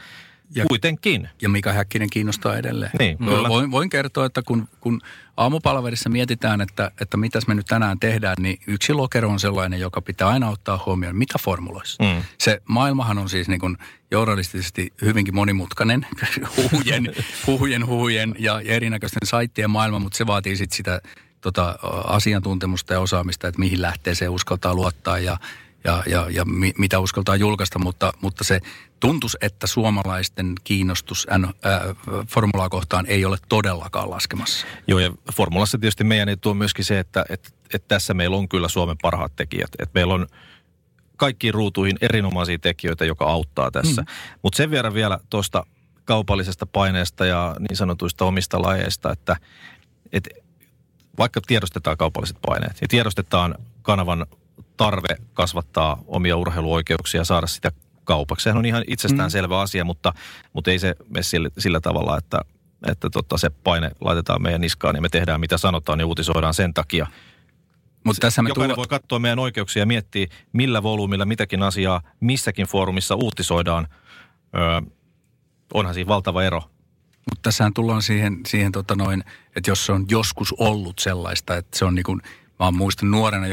ja, kuitenkin. Ja Mika Häkkinen kiinnostaa edelleen. Niin, kyllä. Voin, voin kertoa, että kun, kun aamupalverissa mietitään, että, että mitäs me nyt tänään tehdään, niin yksi lokero on sellainen, joka pitää aina ottaa huomioon. Mitä formuloissa? Mm. Se maailmahan on siis niin kuin journalistisesti hyvinkin monimutkainen, huhujen, huhujen, huhujen ja erinäköisten saittien maailma, mutta se vaatii sitten sitä tota, asiantuntemusta ja osaamista, että mihin lähteeseen uskaltaa luottaa ja, ja, ja, ja mi, mitä uskaltaa julkaista, mutta, mutta se tuntus, että suomalaisten kiinnostus N, äh, formulaa kohtaan ei ole todellakaan laskemassa. Joo, ja formulassa tietysti meidän etu on myöskin se, että, että, että tässä meillä on kyllä Suomen parhaat tekijät. Että meillä on kaikkiin ruutuihin erinomaisia tekijöitä, joka auttaa tässä. Mm. Mutta sen verran vielä tuosta kaupallisesta paineesta ja niin sanotuista omista lajeista, että, että vaikka tiedostetaan kaupalliset paineet ja tiedostetaan kanavan tarve kasvattaa omia urheiluoikeuksia ja saada sitä kaupaksi. Sehän on ihan itsestään mm. selvä asia, mutta, mutta ei se mene sillä, sillä tavalla, että, että tota, se paine laitetaan meidän niskaan ja me tehdään mitä sanotaan ja uutisoidaan sen takia. Mutta tässä me Jokainen tulla... voi katsoa meidän oikeuksia ja miettiä, millä volyymilla mitäkin asiaa missäkin foorumissa uutisoidaan. Öö, onhan siinä valtava ero mutta tässähän tullaan siihen, siihen tota noin, että jos se on joskus ollut sellaista, että se on niin kuin, mä muistan nuorena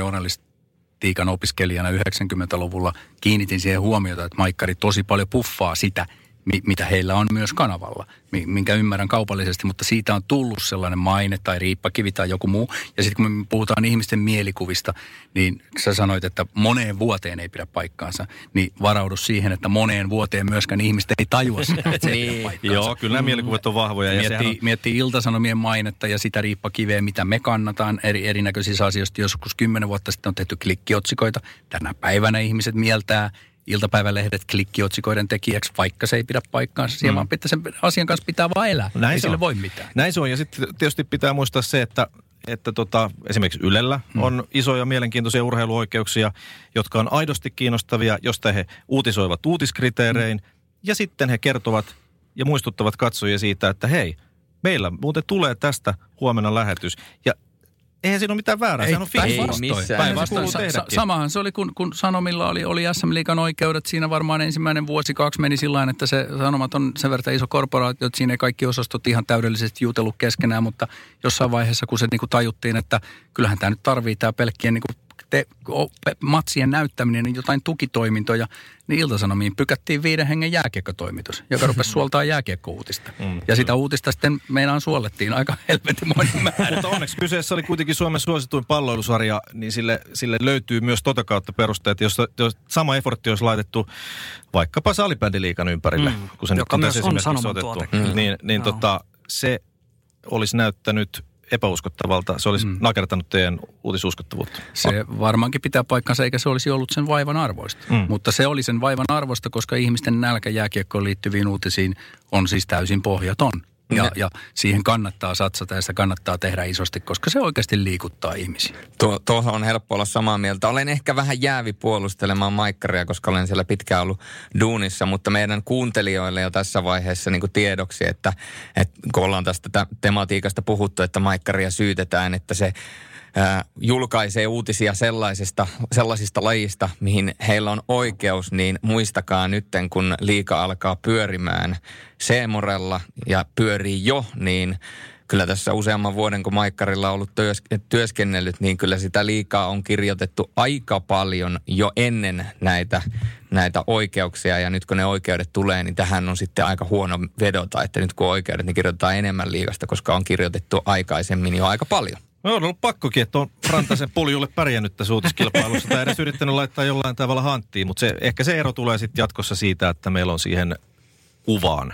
journalistiikan opiskelijana 90-luvulla kiinnitin siihen huomiota, että Maikkari tosi paljon puffaa sitä – mitä heillä on myös kanavalla, minkä ymmärrän kaupallisesti, mutta siitä on tullut sellainen maine tai riippakivi tai joku muu. Ja sitten kun me puhutaan ihmisten mielikuvista, niin sä sanoit, että moneen vuoteen ei pidä paikkaansa, niin varaudu siihen, että moneen vuoteen myöskään ihmiset ei tajua sitä, että se ei niin. Joo, kyllä nämä mielikuvat on vahvoja. Ja miettii, on... miettii iltasanomien mainetta ja sitä riippakiveä, mitä me kannataan eri, erinäköisissä asioissa. Joskus kymmenen vuotta sitten on tehty klikkiotsikoita. Tänä päivänä ihmiset mieltää iltapäivälehdet klikkiotsikoiden tekijäksi, vaikka se ei pidä paikkaansa. Siellä mm. vaan pitää sen asian kanssa pitää vaan elää. Näin ei sille on. voi mitään. Näin se on. Ja sitten tietysti pitää muistaa se, että että tota, esimerkiksi Ylellä mm. on isoja mielenkiintoisia urheiluoikeuksia, jotka on aidosti kiinnostavia, josta he uutisoivat uutiskriteerein. Mm. Ja sitten he kertovat ja muistuttavat katsojia siitä, että hei, meillä muuten tulee tästä huomenna lähetys. Ja Eihän siinä ole mitään väärää, ei, sehän on fiksu. Päinvastoin. Sa- samahan se oli, kun, kun Sanomilla oli, oli SM Liikan oikeudet. Siinä varmaan ensimmäinen vuosi, kaksi meni sillä että se Sanomat on sen verran iso korporaatio, että siinä ei kaikki osastot ihan täydellisesti jutellut keskenään, mutta jossain vaiheessa, kun se niin kuin tajuttiin, että kyllähän tämä nyt tarvii tämä pelkkien niin kuin te, matsien näyttäminen, niin jotain tukitoimintoja, niin Iltasanomiin pykättiin viiden hengen jääkiekkotoimitus, joka rupesi suoltaa jääkiekkouutista. Mm, ja sitä uutista sitten meidän suolettiin aika helvetimoinen määrä. Mutta onneksi kyseessä oli kuitenkin Suomen suosituin palloilusarja, niin sille, sille löytyy myös tota kautta perusteet, jos, jos sama effortti olisi laitettu vaikkapa salibändiliikan ympärille, mm, kun se nyt on tässä esimerkiksi otettu. Mm. Niin, niin tota, se olisi näyttänyt epäuskottavalta. Se olisi mm. nakertanut teidän uutisuskottavuutta. Se varmaankin pitää paikkansa, eikä se olisi ollut sen vaivan arvoista. Mm. Mutta se oli sen vaivan arvosta, koska ihmisten nälkä jääkiekkoon liittyviin uutisiin on siis täysin pohjaton. Ja, ja siihen kannattaa satsata ja sitä kannattaa tehdä isosti, koska se oikeasti liikuttaa ihmisiä. Tuo, tuohon on helppo olla samaa mieltä. Olen ehkä vähän jäävi puolustelemaan Maikkaria, koska olen siellä pitkään ollut duunissa, mutta meidän kuuntelijoille jo tässä vaiheessa niin kuin tiedoksi, että, että kun ollaan tästä tematiikasta puhuttu, että Maikkaria syytetään, että se ää, julkaisee uutisia sellaisista, sellaisista lajista, mihin heillä on oikeus, niin muistakaa nytten, kun liika alkaa pyörimään Seemorella ja pyörii jo, niin kyllä tässä useamman vuoden, kun Maikkarilla on ollut työskennellyt, niin kyllä sitä liikaa on kirjoitettu aika paljon jo ennen näitä, näitä oikeuksia. Ja nyt kun ne oikeudet tulee, niin tähän on sitten aika huono vedota, että nyt kun oikeudet, niin kirjoitetaan enemmän liikasta, koska on kirjoitettu aikaisemmin jo aika paljon. No on ollut pakkokin, että on Rantasen puljulle pärjännyt tässä uutiskilpailussa tai edes yrittänyt laittaa jollain tavalla hanttiin, mutta se, ehkä se ero tulee sitten jatkossa siitä, että meillä on siihen kuvaan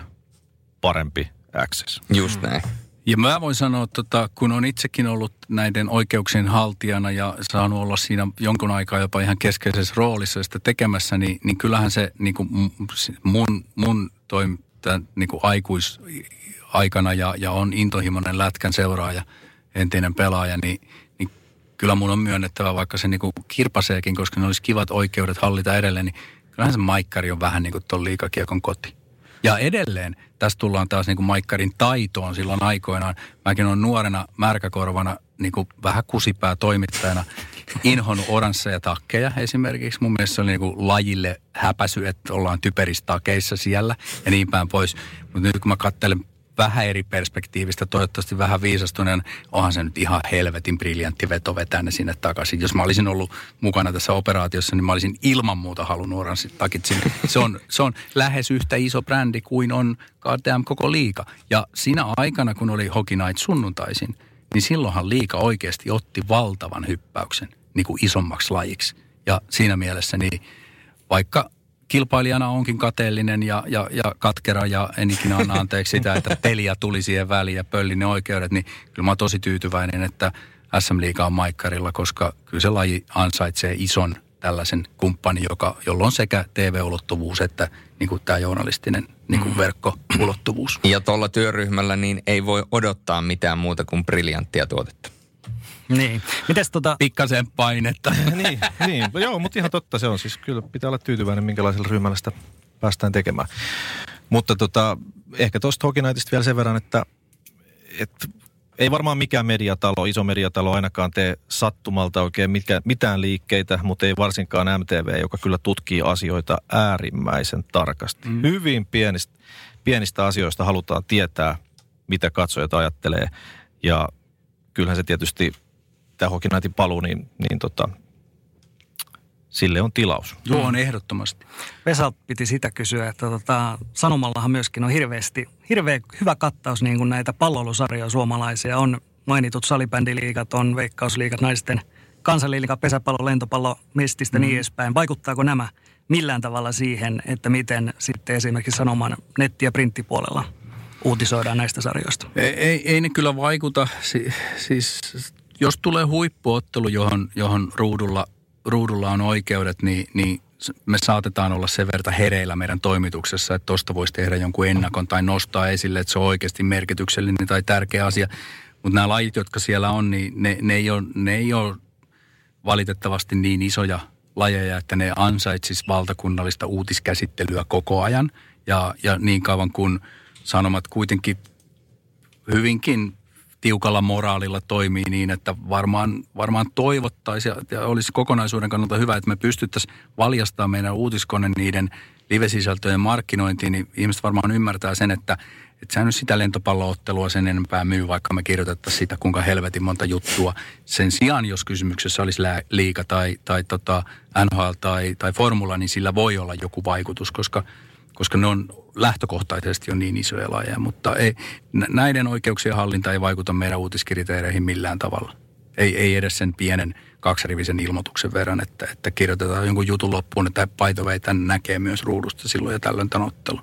parempi access. Just näin. Ja mä voin sanoa, että tota, kun on itsekin ollut näiden oikeuksien haltijana ja saanut olla siinä jonkun aikaa jopa ihan keskeisessä roolissa sitä tekemässä, niin, niin kyllähän se niin kuin mun, mun toiminta niin kuin aikuisaikana ja, ja on intohimoinen lätkän seuraaja, entinen pelaaja, niin, niin kyllä mun on myönnettävä, vaikka se niin kuin kirpaseekin, koska ne olisi kivat oikeudet hallita edelleen, niin kyllähän se maikkari on vähän niin kuin tuon liikakiekon koti. Ja edelleen tässä tullaan taas niin kuin Maikkarin taitoon silloin aikoinaan. Mäkin olen nuorena märkäkorvana niin kuin vähän kusipää toimittajana inhonnut oransseja takkeja esimerkiksi. Mun mielestä se oli niin kuin lajille häpäsy, että ollaan typerissä takeissa siellä ja niin päin pois. Mutta nyt kun mä katselen vähän eri perspektiivistä, toivottavasti vähän viisastuneen, onhan se nyt ihan helvetin briljantti veto vetää ne sinne takaisin. Jos mä olisin ollut mukana tässä operaatiossa, niin mä olisin ilman muuta halunnut oranssit takit sinne. Se on, se on lähes yhtä iso brändi kuin on goddamn koko liika. Ja siinä aikana, kun oli Hockey Night sunnuntaisin, niin silloinhan liika oikeasti otti valtavan hyppäyksen niin kuin isommaksi lajiksi. Ja siinä mielessä niin vaikka kilpailijana onkin kateellinen ja, ja, ja katkera ja en ikinä anna anteeksi sitä, että Telia tuli siihen väliin ja pölli ne oikeudet, niin kyllä mä oon tosi tyytyväinen, että SM Liiga on maikkarilla, koska kyllä se laji ansaitsee ison tällaisen kumppanin, joka, jolla on sekä TV-ulottuvuus että niin kuin tämä journalistinen niin kuin mm. verkko-ulottuvuus. Ja tuolla työryhmällä niin ei voi odottaa mitään muuta kuin briljanttia tuotetta. Niin. Mites tota... Pikkasen painetta. niin, niin, joo, mutta ihan totta se on. Siis kyllä pitää olla tyytyväinen, minkälaisella ryhmällä sitä päästään tekemään. Mutta tota, ehkä tuosta Hokinaitista vielä sen verran, että, että ei varmaan mikään mediatalo, iso mediatalo ainakaan tee sattumalta oikein mitkä, mitään liikkeitä, mutta ei varsinkaan MTV, joka kyllä tutkii asioita äärimmäisen tarkasti. Mm. Hyvin pienistä, pienistä asioista halutaan tietää, mitä katsojat ajattelee. Ja kyllähän se tietysti tämä Hokinaitin paluu, niin, niin tota, sille on tilaus. Joo, on ehdottomasti. Vesa piti sitä kysyä, että tota, Sanomallahan myöskin on hirveästi, hirveä hyvä kattaus niin kuin näitä palloilusarjoja suomalaisia. On mainitut salibändiliigat, on veikkausliigat, naisten kansanliiga, pesäpallo, lentopallo, mestistä mm. niin edespäin. Vaikuttaako nämä millään tavalla siihen, että miten sitten esimerkiksi Sanoman netti- ja printtipuolella uutisoidaan näistä sarjoista? Ei, ei, ei ne kyllä vaikuta. Si, siis jos tulee huippuottelu, johon, johon ruudulla, ruudulla on oikeudet, niin, niin me saatetaan olla sen verran hereillä meidän toimituksessa, että tuosta voisi tehdä jonkun ennakon tai nostaa esille, että se on oikeasti merkityksellinen tai tärkeä asia. Mutta nämä lajit, jotka siellä on, niin ne, ne, ei ole, ne ei ole valitettavasti niin isoja lajeja, että ne ansaitsis valtakunnallista uutiskäsittelyä koko ajan. Ja, ja niin kauan kuin sanomat kuitenkin hyvinkin tiukalla moraalilla toimii niin, että varmaan, varmaan toivottaisiin ja olisi kokonaisuuden kannalta hyvä, että me pystyttäisiin valjastamaan meidän uutiskone niiden live-sisältöjen markkinointiin, niin ihmiset varmaan ymmärtää sen, että, että sehän nyt sitä lentopalloottelua sen enempää myy, vaikka me kirjoitettaisiin sitä kuinka helvetin monta juttua. Sen sijaan, jos kysymyksessä olisi liika tai, tai tota NHL tai, tai formula, niin sillä voi olla joku vaikutus, koska – koska ne on lähtökohtaisesti on niin isoja lajeja, mutta ei, näiden oikeuksien hallinta ei vaikuta meidän uutiskriteereihin millään tavalla. Ei, ei edes sen pienen kaksirivisen ilmoituksen verran, että, että kirjoitetaan jonkun jutun loppuun, että paitove tämän näkee myös ruudusta silloin ja tällöin tämän ottelun.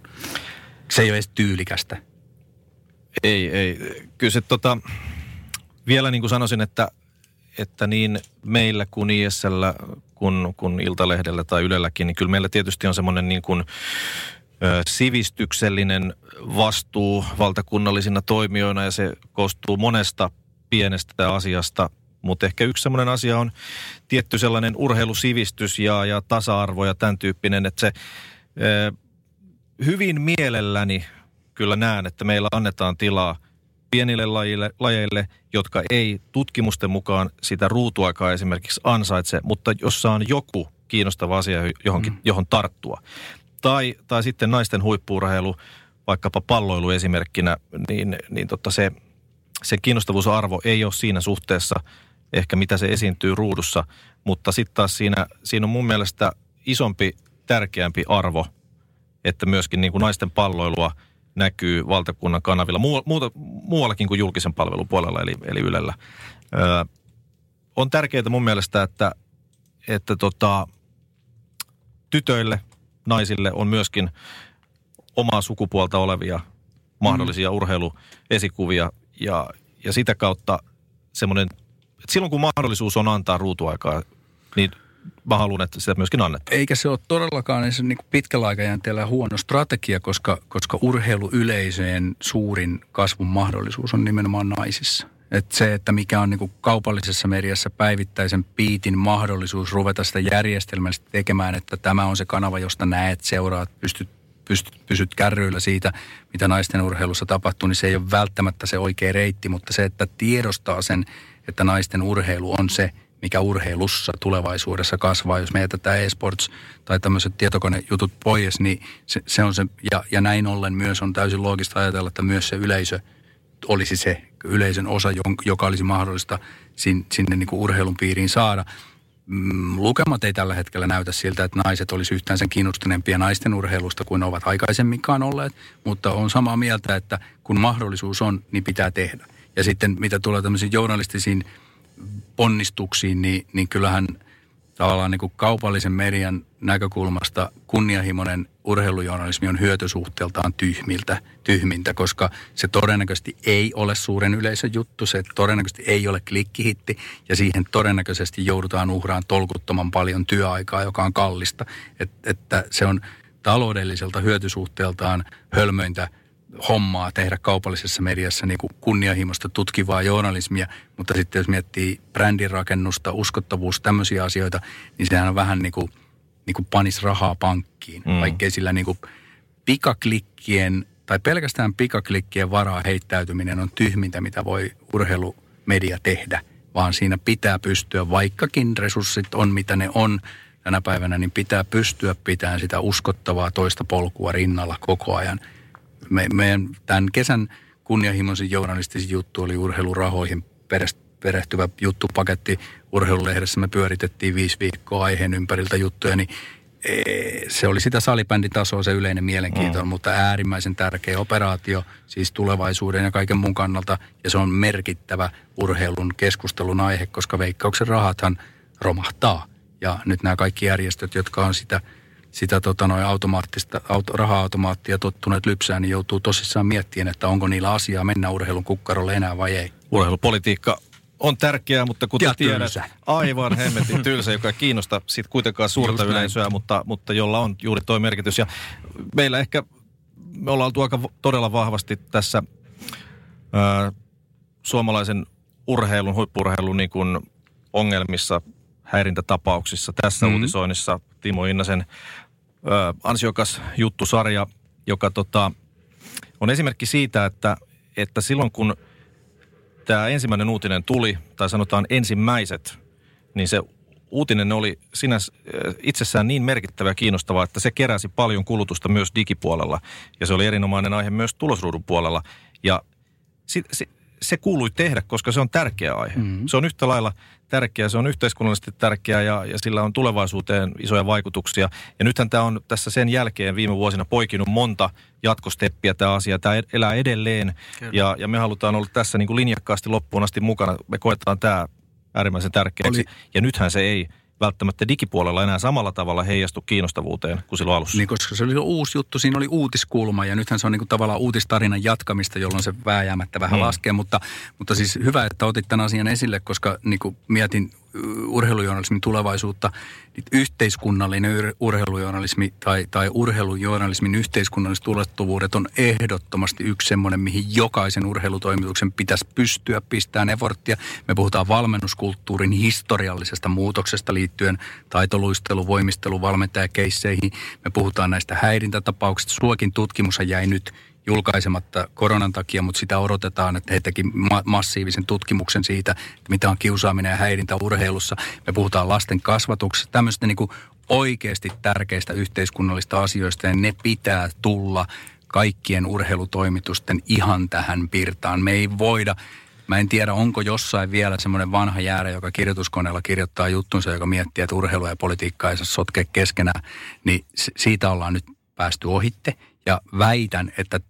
Se ei ole edes tyylikästä. Ei, ei. Kyllä se tota, vielä niin kuin sanoisin, että, että niin meillä kuin ISL kuin, kuin Iltalehdellä tai Ylelläkin, niin kyllä meillä tietysti on semmoinen niin kuin sivistyksellinen vastuu valtakunnallisina toimijoina ja se koostuu monesta pienestä asiasta, mutta ehkä yksi sellainen asia on tietty sellainen urheilusivistys ja, ja tasa-arvo ja tämän tyyppinen, että se hyvin mielelläni kyllä näen, että meillä annetaan tilaa pienille lajille, lajeille, jotka ei tutkimusten mukaan sitä ruutuaikaa esimerkiksi ansaitse, mutta jossa on joku kiinnostava asia johonkin, mm. johon tarttua. Tai, tai sitten naisten huippuurheilu, vaikkapa palloilu esimerkkinä, niin, niin totta se, se kiinnostavuusarvo ei ole siinä suhteessa ehkä mitä se esiintyy ruudussa, mutta sitten taas siinä, siinä on mun mielestä isompi, tärkeämpi arvo, että myöskin niin kuin naisten palloilua näkyy valtakunnan kanavilla muuta, muuallakin kuin julkisen palvelun puolella, eli, eli Ylellä. Öö, on tärkeää mun mielestä, että, että tota, tytöille, naisille on myöskin omaa sukupuolta olevia mahdollisia mm. urheiluesikuvia ja, ja sitä kautta semmoinen, että silloin kun mahdollisuus on antaa ruutuaikaa, niin mä haluan, että sitä myöskin annetaan. Eikä se ole todellakaan se niin pitkällä aikajänteellä huono strategia, koska, koska urheiluyleisöjen suurin kasvun mahdollisuus on nimenomaan naisissa. Et se, että mikä on niin kaupallisessa mediassa päivittäisen piitin mahdollisuus ruveta sitä järjestelmällisesti tekemään, että tämä on se kanava, josta näet, seuraat, pystyt, pystyt, pysyt kärryillä siitä, mitä naisten urheilussa tapahtuu, niin se ei ole välttämättä se oikea reitti, mutta se, että tiedostaa sen, että naisten urheilu on se, mikä urheilussa tulevaisuudessa kasvaa. Jos me jätetään e-sports tai tämmöiset tietokonejutut pois, niin se, se on se, ja, ja näin ollen myös on täysin loogista ajatella, että myös se yleisö olisi se yleisön osa, joka olisi mahdollista sinne niin kuin urheilun piiriin saada. Mm, lukemat ei tällä hetkellä näytä siltä, että naiset olisi yhtään sen kiinnostuneempia naisten urheilusta kuin ovat aikaisemminkaan olleet, mutta on samaa mieltä, että kun mahdollisuus on, niin pitää tehdä. Ja sitten mitä tulee tämmöisiin journalistisiin ponnistuksiin, niin, niin kyllähän tavallaan niin kuin kaupallisen median näkökulmasta kunnianhimoinen urheilujournalismi on hyötysuhteeltaan tyhmiltä, tyhmintä, koska se todennäköisesti ei ole suuren yleisön juttu, se todennäköisesti ei ole klikkihitti ja siihen todennäköisesti joudutaan uhraan tolkuttoman paljon työaikaa, joka on kallista. Et, että se on taloudelliselta hyötysuhteeltaan hölmöintä hommaa tehdä kaupallisessa mediassa niin kuin kunnianhimoista tutkivaa journalismia, mutta sitten jos miettii brändirakennusta, uskottavuus, tämmöisiä asioita, niin sehän on vähän niin kuin, niin kuin panis rahaa pankkiin, mm. vaikkei sillä niin kuin pikaklikkien tai pelkästään pikaklikkien varaa heittäytyminen on tyhmintä, mitä voi urheilumedia tehdä, vaan siinä pitää pystyä, vaikkakin resurssit on mitä ne on tänä päivänä, niin pitää pystyä pitämään sitä uskottavaa toista polkua rinnalla koko ajan – me, meidän tämän kesän kunnianhimoisin journalistisin juttu oli urheilurahoihin perehtyvä juttupaketti. Urheilulehdessä me pyöritettiin viisi viikkoa aiheen ympäriltä juttuja, niin e, se oli sitä salibänditasoa se yleinen mielenkiinto, mm. mutta äärimmäisen tärkeä operaatio siis tulevaisuuden ja kaiken muun kannalta. Ja se on merkittävä urheilun keskustelun aihe, koska veikkauksen rahathan romahtaa. Ja nyt nämä kaikki järjestöt, jotka on sitä – sitä tota, noin automaattista, auto, raha-automaattia tottuneet lypsään, niin joutuu tosissaan miettimään, että onko niillä asiaa mennä urheilun kukkarolle enää vai ei. Urheilupolitiikka on tärkeää, mutta kuten tiedät, tylsä. aivan hemmetin tylsä, joka ei kiinnosta sit kuitenkaan suurta Just yleisöä, näin. mutta, mutta jolla on juuri tuo merkitys. Ja meillä ehkä, me ollaan oltu aika todella vahvasti tässä ää, suomalaisen urheilun, huippurheilun niin kuin ongelmissa, häirintätapauksissa, tässä mm-hmm. uutisoinnissa Timo Innasen ö, ansiokas juttusarja, joka tota, on esimerkki siitä, että, että silloin kun tämä ensimmäinen uutinen tuli, tai sanotaan ensimmäiset, niin se uutinen oli sinä itsessään niin merkittävä ja kiinnostava, että se keräsi paljon kulutusta myös digipuolella. Ja se oli erinomainen aihe myös tulosruudun puolella. Ja si, si, se kuului tehdä, koska se on tärkeä aihe. Mm-hmm. Se on yhtä lailla tärkeä, se on yhteiskunnallisesti tärkeä ja, ja sillä on tulevaisuuteen isoja vaikutuksia. Ja nythän tämä on tässä sen jälkeen viime vuosina poikinut monta jatkosteppiä tämä asia. Tämä elää edelleen ja, ja me halutaan olla tässä niin kuin linjakkaasti loppuun asti mukana. Me koetaan tämä äärimmäisen tärkeäksi. Oli... Ja nythän se ei välttämättä digipuolella enää samalla tavalla heijastu kiinnostavuuteen kuin silloin alussa. Niin, koska se oli uusi juttu, siinä oli uutiskulma ja nythän se on niin kuin tavallaan uutistarinan jatkamista, jolloin se vääjäämättä vähän mm. laskee. Mutta, mutta siis hyvä, että otit tämän asian esille, koska niin kuin mietin urheilujournalismin tulevaisuutta, niin yhteiskunnallinen urheilujournalismi tai, tai urheilujournalismin yhteiskunnalliset ulottuvuudet on ehdottomasti yksi semmoinen, mihin jokaisen urheilutoimituksen pitäisi pystyä pistämään eforttia. Me puhutaan valmennuskulttuurin historiallisesta muutoksesta liittyen taitoluistelu, voimistelu, valmentajakeisseihin. Me puhutaan näistä häirintätapauksista. Suokin tutkimus jäi nyt julkaisematta koronan takia, mutta sitä odotetaan, että he teki ma- massiivisen tutkimuksen siitä, että mitä on kiusaaminen ja häirintä urheilussa. Me puhutaan lasten kasvatuksesta, tämmöistä niin kuin oikeasti tärkeistä yhteiskunnallista asioista ja ne pitää tulla kaikkien urheilutoimitusten ihan tähän pirtaan. Me ei voida, mä en tiedä onko jossain vielä semmoinen vanha jäärä, joka kirjoituskoneella kirjoittaa juttunsa, joka miettii, että urheilu ja politiikka ei saa sotkea keskenään, niin siitä ollaan nyt päästy ohitte. Ja väitän, että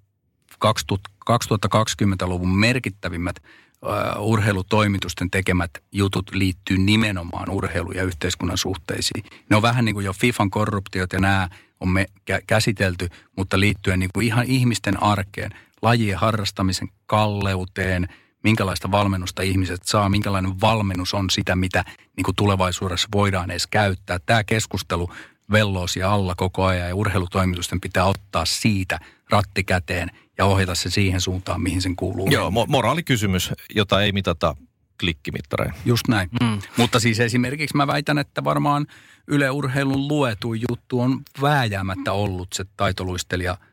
2020-luvun merkittävimmät uh, urheilutoimitusten tekemät jutut liittyy nimenomaan urheilu- ja yhteiskunnan suhteisiin. Ne on vähän niin kuin jo FIFAn korruptiot ja nämä on me käsitelty, mutta liittyen niin kuin ihan ihmisten arkeen, lajien harrastamisen kalleuteen, minkälaista valmennusta ihmiset saa, minkälainen valmennus on sitä, mitä niin kuin tulevaisuudessa voidaan edes käyttää. Tämä keskustelu velloosia alla koko ajan ja urheilutoimitusten pitää ottaa siitä ratti käteen ja ohjata se siihen suuntaan, mihin sen kuuluu. Joo, mo- moraalikysymys, jota ei mitata klikkimittarein. Just näin. Mm. Mutta siis esimerkiksi mä väitän, että varmaan Yle Urheilun luetu juttu on vääjäämättä ollut se taitoluistelija –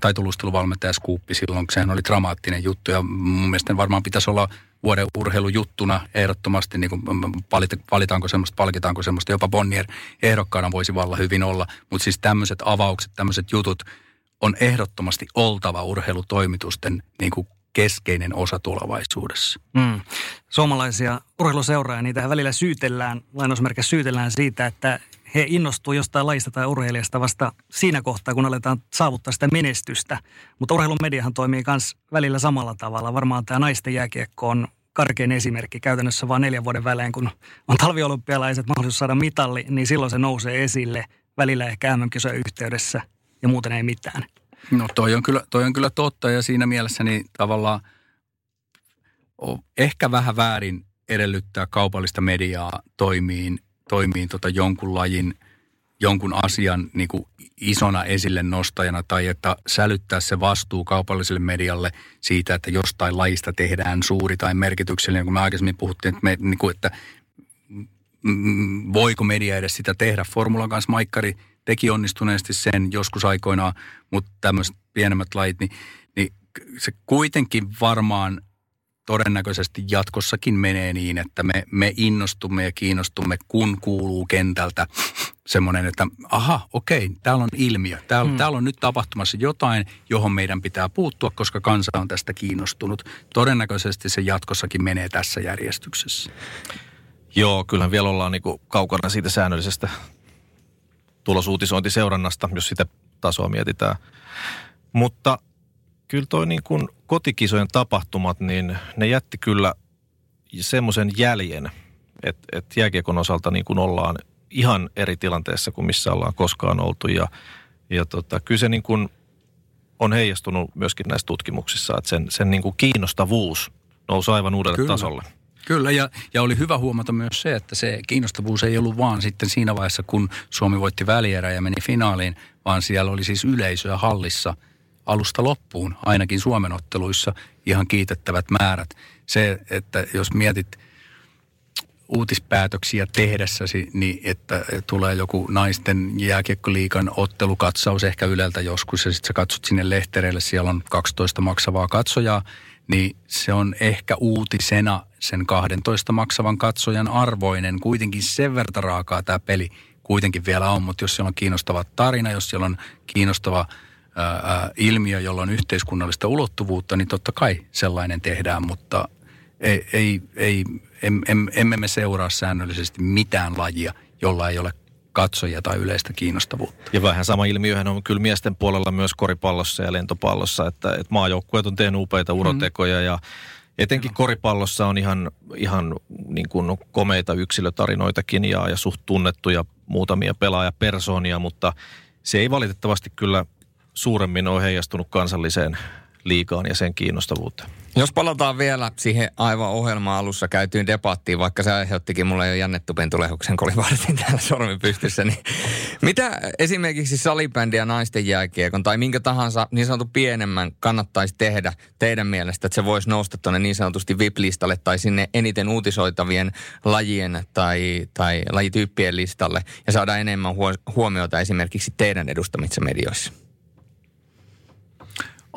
taitoluisteluvalmentaja Skuuppi silloin, sehän oli dramaattinen juttu ja mun mielestä varmaan pitäisi olla vuoden urheilujuttuna ehdottomasti, niin kuin valitaanko semmoista, palkitaanko semmoista, jopa Bonnier ehdokkaana voisi valla hyvin olla, mutta siis tämmöiset avaukset, tämmöiset jutut on ehdottomasti oltava urheilutoimitusten niin kuin keskeinen osa tulevaisuudessa. Mm. Suomalaisia urheiluseuraa, niitä välillä syytellään, lainausmerkeissä syytellään siitä, että he innostuu jostain lajista tai urheilijasta vasta siinä kohtaa, kun aletaan saavuttaa sitä menestystä. Mutta urheilumediahan toimii myös välillä samalla tavalla. Varmaan tämä naisten jääkiekko on karkein esimerkki käytännössä vain neljän vuoden välein, kun on talviolympialaiset mahdollisuus saada mitalli, niin silloin se nousee esille välillä ehkä mm yhteydessä ja muuten ei mitään. No toi on kyllä, toi on kyllä totta ja siinä mielessä niin tavallaan ehkä vähän väärin edellyttää kaupallista mediaa toimiin toimiin tota jonkun lajin, jonkun asian niin kuin isona esille nostajana tai että sälyttää se vastuu kaupalliselle medialle siitä, että jostain lajista tehdään suuri tai merkityksellinen, kun me aikaisemmin puhuttiin, että, me, niin kuin, että voiko media edes sitä tehdä. Formulan kanssa Maikkari teki onnistuneesti sen joskus aikoinaan, mutta tämmöiset pienemmät lajit, niin, niin se kuitenkin varmaan todennäköisesti jatkossakin menee niin, että me, me innostumme ja kiinnostumme, kun kuuluu kentältä semmoinen, että aha, okei, täällä on ilmiö. Täällä, hmm. täällä on nyt tapahtumassa jotain, johon meidän pitää puuttua, koska kansa on tästä kiinnostunut. Todennäköisesti se jatkossakin menee tässä järjestyksessä. Joo, kyllähän vielä ollaan niin kuin kaukana siitä säännöllisestä tulosuutisointiseurannasta, jos sitä tasoa mietitään. Mutta kyllä toi niin kuin kotikisojen tapahtumat, niin ne jätti kyllä semmoisen jäljen, että, että jääkiekon osalta niin kuin ollaan ihan eri tilanteessa kuin missä ollaan koskaan oltu. Ja, ja tota, kyllä se niin kuin on heijastunut myöskin näissä tutkimuksissa, että sen, sen niin kuin kiinnostavuus nousi aivan uudelle kyllä. tasolle. Kyllä, ja, ja oli hyvä huomata myös se, että se kiinnostavuus ei ollut vaan sitten siinä vaiheessa, kun Suomi voitti välierä ja meni finaaliin, vaan siellä oli siis yleisöä hallissa – alusta loppuun, ainakin Suomen otteluissa ihan kiitettävät määrät. Se, että jos mietit uutispäätöksiä tehdessäsi, niin että tulee joku naisten jääkiekkoliikan ottelukatsaus ehkä Yleltä joskus ja sitten sä katsot sinne lehtereille, siellä on 12 maksavaa katsojaa, niin se on ehkä uutisena sen 12 maksavan katsojan arvoinen. Kuitenkin sen verta raakaa tämä peli kuitenkin vielä on, mutta jos siellä on kiinnostava tarina, jos siellä on kiinnostava ää, ilmiö, jolla on yhteiskunnallista ulottuvuutta, niin totta kai sellainen tehdään, mutta ei, ei, ei, em, em, emme me seuraa säännöllisesti mitään lajia, jolla ei ole katsojia tai yleistä kiinnostavuutta. Ja vähän sama ilmiöhän on kyllä miesten puolella myös koripallossa ja lentopallossa, että, että maajoukkueet on tehnyt upeita mm. urotekoja mm. ja etenkin koripallossa on ihan, ihan niin kuin komeita yksilötarinoitakin ja, ja suht tunnettuja muutamia pelaajapersoonia, mutta se ei valitettavasti kyllä suuremmin on heijastunut kansalliseen liikaan ja sen kiinnostavuuteen. Jos palataan vielä siihen aivan ohjelman alussa käytyyn debattiin, vaikka se aiheuttikin mulle jo jännetupentulehuksen, kun oli varsin täällä sormi pystyssä, niin mitä esimerkiksi salibändi ja naisten jääkiekon tai minkä tahansa niin sanottu pienemmän kannattaisi tehdä teidän mielestä, että se voisi nousta tuonne niin sanotusti VIP-listalle tai sinne eniten uutisoitavien lajien tai, tai lajityyppien listalle ja saada enemmän huomiota esimerkiksi teidän edustamissa medioissa?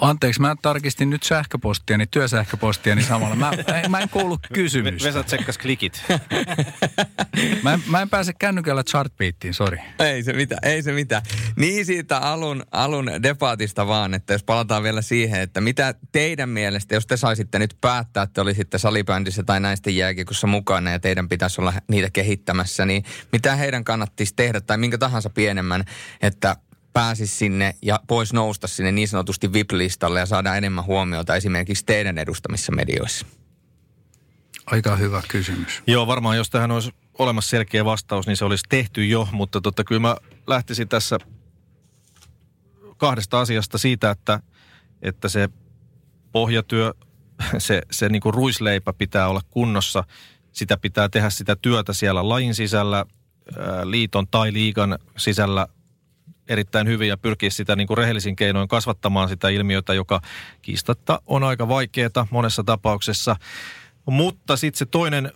Anteeksi, mä tarkistin nyt sähköpostia, niin työsähköpostia, niin samalla. Mä, mä en kuullut kysymystä. Vesa tsekkas klikit. mä, en, mä en pääse kännykällä chartbeattiin, sori. Ei se mitään, ei se mitään. Niin siitä alun, alun debaatista vaan, että jos palataan vielä siihen, että mitä teidän mielestä, jos te saisitte nyt päättää, että olisitte salibändissä tai näistä jääkiekossa mukana ja teidän pitäisi olla niitä kehittämässä, niin mitä heidän kannattisi tehdä tai minkä tahansa pienemmän, että pääsisi sinne ja pois nousta sinne niin sanotusti VIP-listalle ja saada enemmän huomiota esimerkiksi teidän edustamissa medioissa? Aika hyvä kysymys. Joo, varmaan jos tähän olisi olemassa selkeä vastaus, niin se olisi tehty jo, mutta totta kyllä mä lähtisin tässä kahdesta asiasta siitä, että, että se pohjatyö, se, se niin kuin ruisleipä pitää olla kunnossa. Sitä pitää tehdä sitä työtä siellä lajin sisällä, liiton tai liigan sisällä erittäin hyvin ja pyrkiä sitä niin kuin rehellisin keinoin kasvattamaan sitä ilmiötä, joka kiistatta on aika vaikeaa monessa tapauksessa. Mutta sitten se toinen,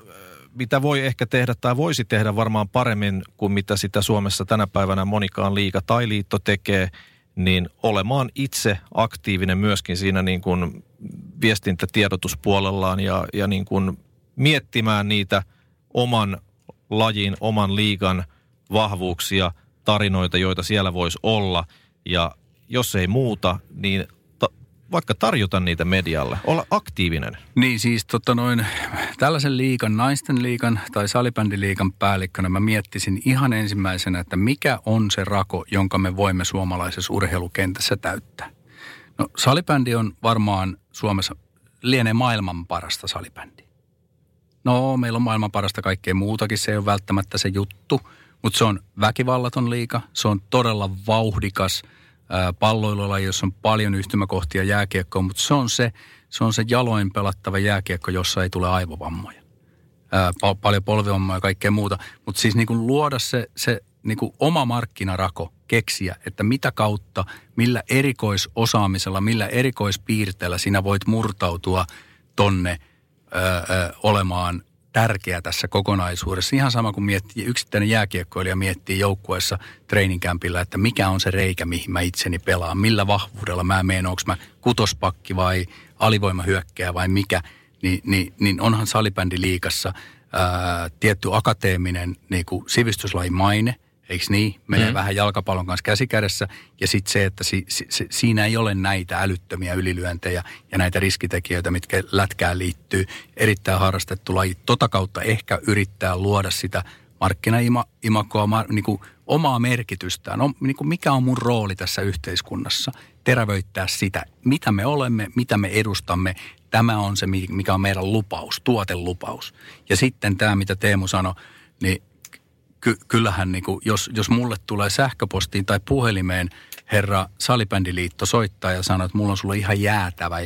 mitä voi ehkä tehdä tai voisi tehdä varmaan paremmin kuin mitä sitä Suomessa tänä päivänä monikaan liiga tai liitto tekee, niin olemaan itse aktiivinen myöskin siinä niin kuin viestintätiedotuspuolellaan ja, ja niin kuin miettimään niitä oman lajin, oman liigan vahvuuksia – tarinoita, joita siellä voisi olla. Ja jos ei muuta, niin ta- vaikka tarjota niitä medialle, olla aktiivinen. Niin siis tota noin, tällaisen liikan, naisten liikan tai salibändiliikan päällikkönä mä miettisin ihan ensimmäisenä, että mikä on se rako, jonka me voimme suomalaisessa urheilukentässä täyttää. No salibändi on varmaan Suomessa lienee maailman parasta salibändiä. No, meillä on maailman parasta kaikkea muutakin, se ei ole välttämättä se juttu – mutta se on väkivallaton liika, se on todella vauhdikas palloilulaji, jossa on paljon yhtymäkohtia jääkiekkoon, mutta se on se, se on se jaloin pelattava jääkiekko, jossa ei tule aivovammoja. Ää, pal- paljon polvivammoja ja kaikkea muuta. Mutta siis niin kuin luoda se, se niin kuin oma markkinarako, keksiä, että mitä kautta, millä erikoisosaamisella, millä erikoispiirteellä sinä voit murtautua tonne ää, ää, olemaan tärkeä tässä kokonaisuudessa. Ihan sama kuin miettii, yksittäinen jääkiekkoilija miettii joukkueessa treeninkämpillä, että mikä on se reikä, mihin mä itseni pelaan. Millä vahvuudella mä menen, onko mä kutospakki vai alivoimahyökkäjä vai mikä. Ni, niin, niin onhan salibändi liikassa ää, tietty akateeminen niin kuin maine – eikö niin? Menee mm. vähän jalkapallon kanssa käsikädessä. Ja sitten se, että si, si, si, siinä ei ole näitä älyttömiä ylilyöntejä ja näitä riskitekijöitä, mitkä lätkään liittyy. Erittäin harrastettu laji. Tota kautta ehkä yrittää luoda sitä markkinaimakoa, niin kuin omaa merkitystään. No, niin kuin mikä on mun rooli tässä yhteiskunnassa? Terävöittää sitä, mitä me olemme, mitä me edustamme. Tämä on se, mikä on meidän lupaus, tuotelupaus. Ja sitten tämä, mitä Teemu sanoi, niin ky- kyllähän niin kuin, jos, jos mulle tulee sähköpostiin tai puhelimeen herra Salibändiliitto soittaa ja sanoo, että mulla on sulle ihan jäätävä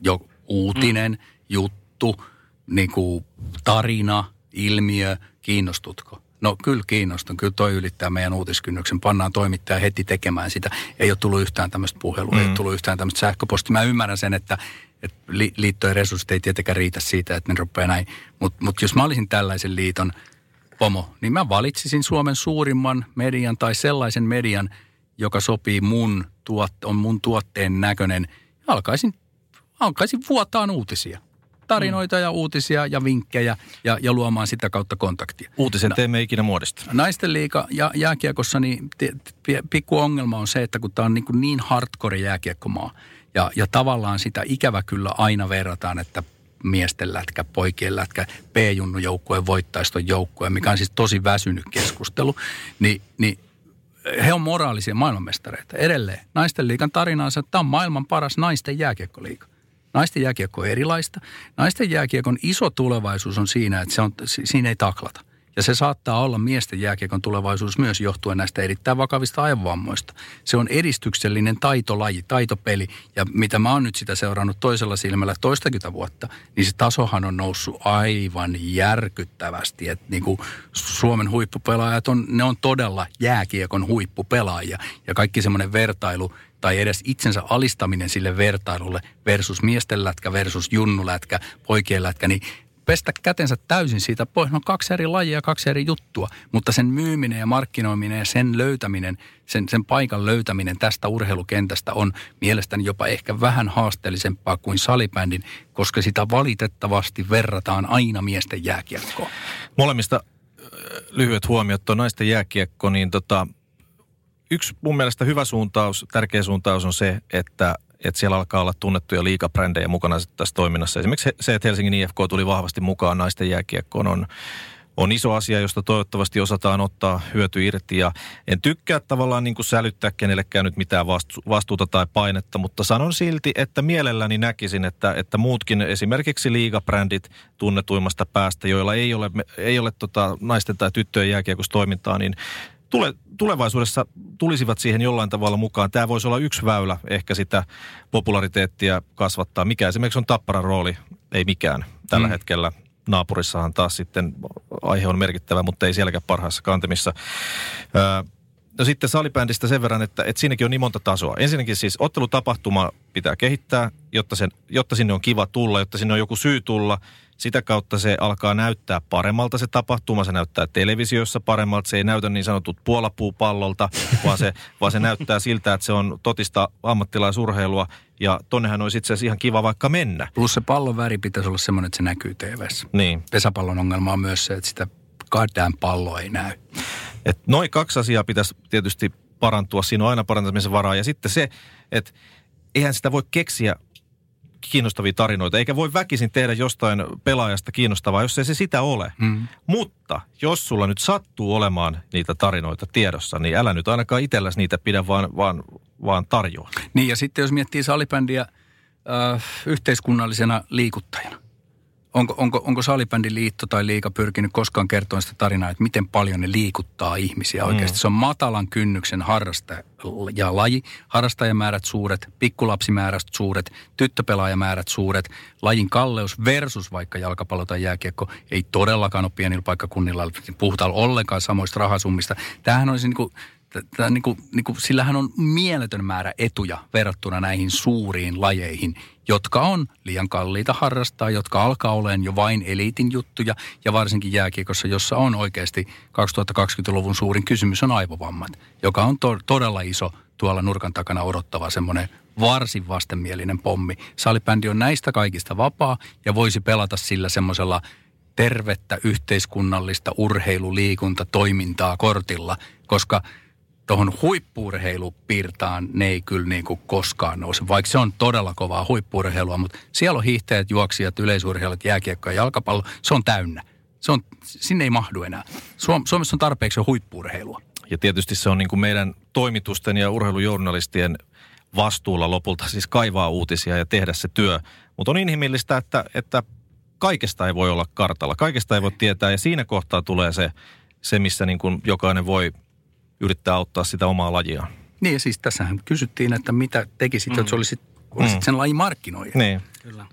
jo uutinen, mm. juttu, niin kuin tarina, ilmiö, kiinnostutko? No kyllä kiinnostan, kyllä toi ylittää meidän uutiskynnyksen. Pannaan toimittaja heti tekemään sitä. Ei ole tullut yhtään tämmöistä puhelua, mm. ei ole tullut yhtään tämmöistä sähköpostia. Mä ymmärrän sen, että, että liittojen resurssit ei tietenkään riitä siitä, että ne rupeaa näin. Mutta mut jos mä olisin tällaisen liiton – pomo, niin mä valitsisin Suomen suurimman median tai sellaisen median, joka sopii mun, tuot, on mun tuotteen näköinen. Alkaisin, alkaisin vuotaan uutisia. Tarinoita ja uutisia ja vinkkejä ja, ja luomaan sitä kautta kontaktia. Uutisen no, teemme ikinä muodista. Naisten liiga ja jääkiekossa niin pikku ongelma on se, että kun tämä on niin, niin hardcore jääkiekkomaa ja, ja tavallaan sitä ikävä kyllä aina verrataan, että miesten lätkä, poikien lätkä, P-junnu joukkueen voittaiston joukkue, mikä on siis tosi väsynyt keskustelu, niin, niin he on moraalisia maailmanmestareita. Edelleen naisten liikan tarina on se, että tämä on maailman paras naisten jääkiekkoliiga. Naisten jääkiekko on erilaista. Naisten jääkiekon iso tulevaisuus on siinä, että se on, siinä ei taklata – ja se saattaa olla miesten jääkiekon tulevaisuus myös johtuen näistä erittäin vakavista aivovammoista. Se on edistyksellinen taitolaji, taitopeli. Ja mitä mä oon nyt sitä seurannut toisella silmällä toistakymmentä vuotta, niin se tasohan on noussut aivan järkyttävästi. Että niin kuin Suomen huippupelaajat on, ne on todella jääkiekon huippupelaajia. Ja kaikki semmoinen vertailu tai edes itsensä alistaminen sille vertailulle versus miesten lätkä versus junnulätkä, poikien lätkä, niin pestä kätensä täysin siitä pois. No kaksi eri lajia, kaksi eri juttua, mutta sen myyminen ja markkinoiminen ja sen löytäminen, sen, sen paikan löytäminen tästä urheilukentästä on mielestäni jopa ehkä vähän haasteellisempaa kuin salibändin, koska sitä valitettavasti verrataan aina miesten jääkiekkoon. Molemmista lyhyet huomiot on naisten jääkiekko, niin tota, yksi mun mielestä hyvä suuntaus, tärkeä suuntaus on se, että että siellä alkaa olla tunnettuja liikabrändejä mukana tässä toiminnassa. Esimerkiksi se, että Helsingin IFK tuli vahvasti mukaan naisten jääkiekkoon on, on iso asia, josta toivottavasti osataan ottaa hyöty irti. Ja en tykkää tavallaan niin kuin sälyttää kenellekään nyt mitään vastu, vastuuta tai painetta, mutta sanon silti, että mielelläni näkisin, että, että muutkin esimerkiksi liigabrändit tunnetuimmasta päästä, joilla ei ole, ei ole tota naisten tai tyttöjen jääkiekostoimintaa, niin tule, tulevaisuudessa tulisivat siihen jollain tavalla mukaan. Tämä voisi olla yksi väylä ehkä sitä populariteettia kasvattaa. Mikä esimerkiksi on tapparan rooli? Ei mikään tällä mm. hetkellä. Naapurissahan taas sitten aihe on merkittävä, mutta ei sielläkään parhaassa kantemissa. Öö, No sitten salibändistä sen verran, että, että siinäkin on niin monta tasoa. Ensinnäkin siis ottelutapahtuma pitää kehittää, jotta, sen, jotta sinne on kiva tulla, jotta sinne on joku syy tulla – sitä kautta se alkaa näyttää paremmalta se tapahtuma, se näyttää televisiossa paremmalta, se ei näytä niin sanotut puolapuupallolta, vaan se, vaan se näyttää siltä, että se on totista ammattilaisurheilua ja tonnehän olisi itse asiassa ihan kiva vaikka mennä. Plus se pallon väri pitäisi olla semmoinen, että se näkyy TVssä. Niin. Pesäpallon ongelma on myös se, että sitä goddamn palloa ei näy. Et noin kaksi asiaa pitäisi tietysti parantua, siinä on aina parantamisen varaa. Ja sitten se, että eihän sitä voi keksiä kiinnostavia tarinoita, eikä voi väkisin tehdä jostain pelaajasta kiinnostavaa, jos ei se sitä ole. Mm. Mutta jos sulla nyt sattuu olemaan niitä tarinoita tiedossa, niin älä nyt ainakaan itselläsi niitä pidä, vaan, vaan, vaan tarjoa. Niin ja sitten jos miettii salibändiä äh, yhteiskunnallisena liikuttajana, onko, onko, onko salibändiliitto tai liika pyrkinyt koskaan kertoa sitä tarinaa, että miten paljon ne liikuttaa ihmisiä oikeasti. Mm. Se on matalan kynnyksen harrastaja ja laji. Harrastajamäärät suuret, pikkulapsimäärät suuret, tyttöpelaajamäärät suuret. Lajin kalleus versus vaikka jalkapallo tai jääkiekko ei todellakaan ole pienillä paikkakunnilla. Puhutaan ollenkaan samoista rahasummista. Tämähän olisi niin kuin Tämä, niin kuin, niin kuin, sillähän on mieletön määrä etuja verrattuna näihin suuriin lajeihin, jotka on liian kalliita harrastaa, jotka alkaa olemaan jo vain eliitin juttuja ja varsinkin jääkiekossa, jossa on oikeasti 2020-luvun suurin kysymys on aivovammat, joka on to- todella iso tuolla nurkan takana odottava semmoinen varsin vastenmielinen pommi. Salibändi on näistä kaikista vapaa ja voisi pelata sillä semmoisella tervettä yhteiskunnallista urheiluliikunta toimintaa kortilla, koska – tuohon huippuurheilupirtaan ne ei kyllä niin kuin koskaan nouse, vaikka se on todella kovaa huippuurheilua, mutta siellä on hiihtäjät, juoksijat, yleisurheilijat, jääkiekko ja jalkapallo, se on täynnä. Se on, sinne ei mahdu enää. Suom- Suomessa on tarpeeksi jo. Ja tietysti se on niin kuin meidän toimitusten ja urheilujournalistien vastuulla lopulta siis kaivaa uutisia ja tehdä se työ. Mutta on inhimillistä, että, että kaikesta ei voi olla kartalla, kaikesta ei voi tietää ja siinä kohtaa tulee se, se missä niin kuin jokainen voi yrittää auttaa sitä omaa lajiaan. Niin ja siis tässähän kysyttiin, että mitä tekisit, mm. jos olisit, olisit mm. sen lajin markkinoija. Niin. Kyllä.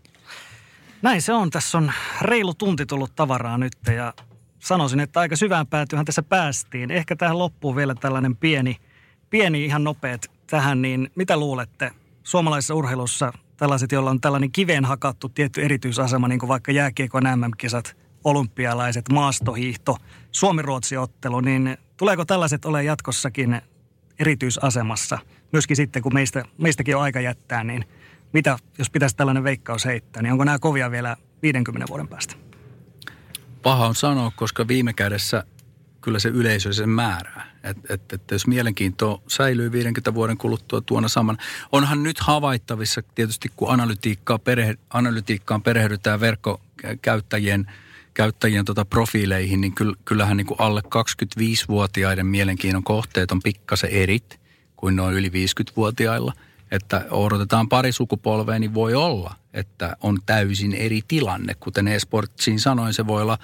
Näin se on. Tässä on reilu tunti tullut tavaraa nyt ja sanoisin, että aika syvään päätyhän tässä päästiin. Ehkä tähän loppuu vielä tällainen pieni, pieni ihan nopeat tähän, niin mitä luulette suomalaisessa urheilussa tällaiset, joilla on tällainen kiveen hakattu tietty erityisasema, niin kuin vaikka jääkiekon MM-kisat, olympialaiset, maastohiihto, Suomi-Ruotsi-ottelu, niin tuleeko tällaiset ole jatkossakin erityisasemassa? Myöskin sitten, kun meistä, meistäkin on aika jättää, niin mitä, jos pitäisi tällainen veikkaus heittää, niin onko nämä kovia vielä 50 vuoden päästä? Paha on sanoa, koska viime kädessä kyllä se yleisö sen määrää. Että et, et, jos mielenkiinto säilyy 50 vuoden kuluttua tuona saman. Onhan nyt havaittavissa tietysti, kun analytiikkaa perhe, analytiikkaan perehdytään verkkokäyttäjien – käyttäjien tota profiileihin, niin kyllähän niin kuin alle 25-vuotiaiden mielenkiinnon kohteet on pikkasen erit kuin noin yli 50-vuotiailla. Että odotetaan pari sukupolvea, niin voi olla, että on täysin eri tilanne. Kuten eSportsiin sanoin, se voi olla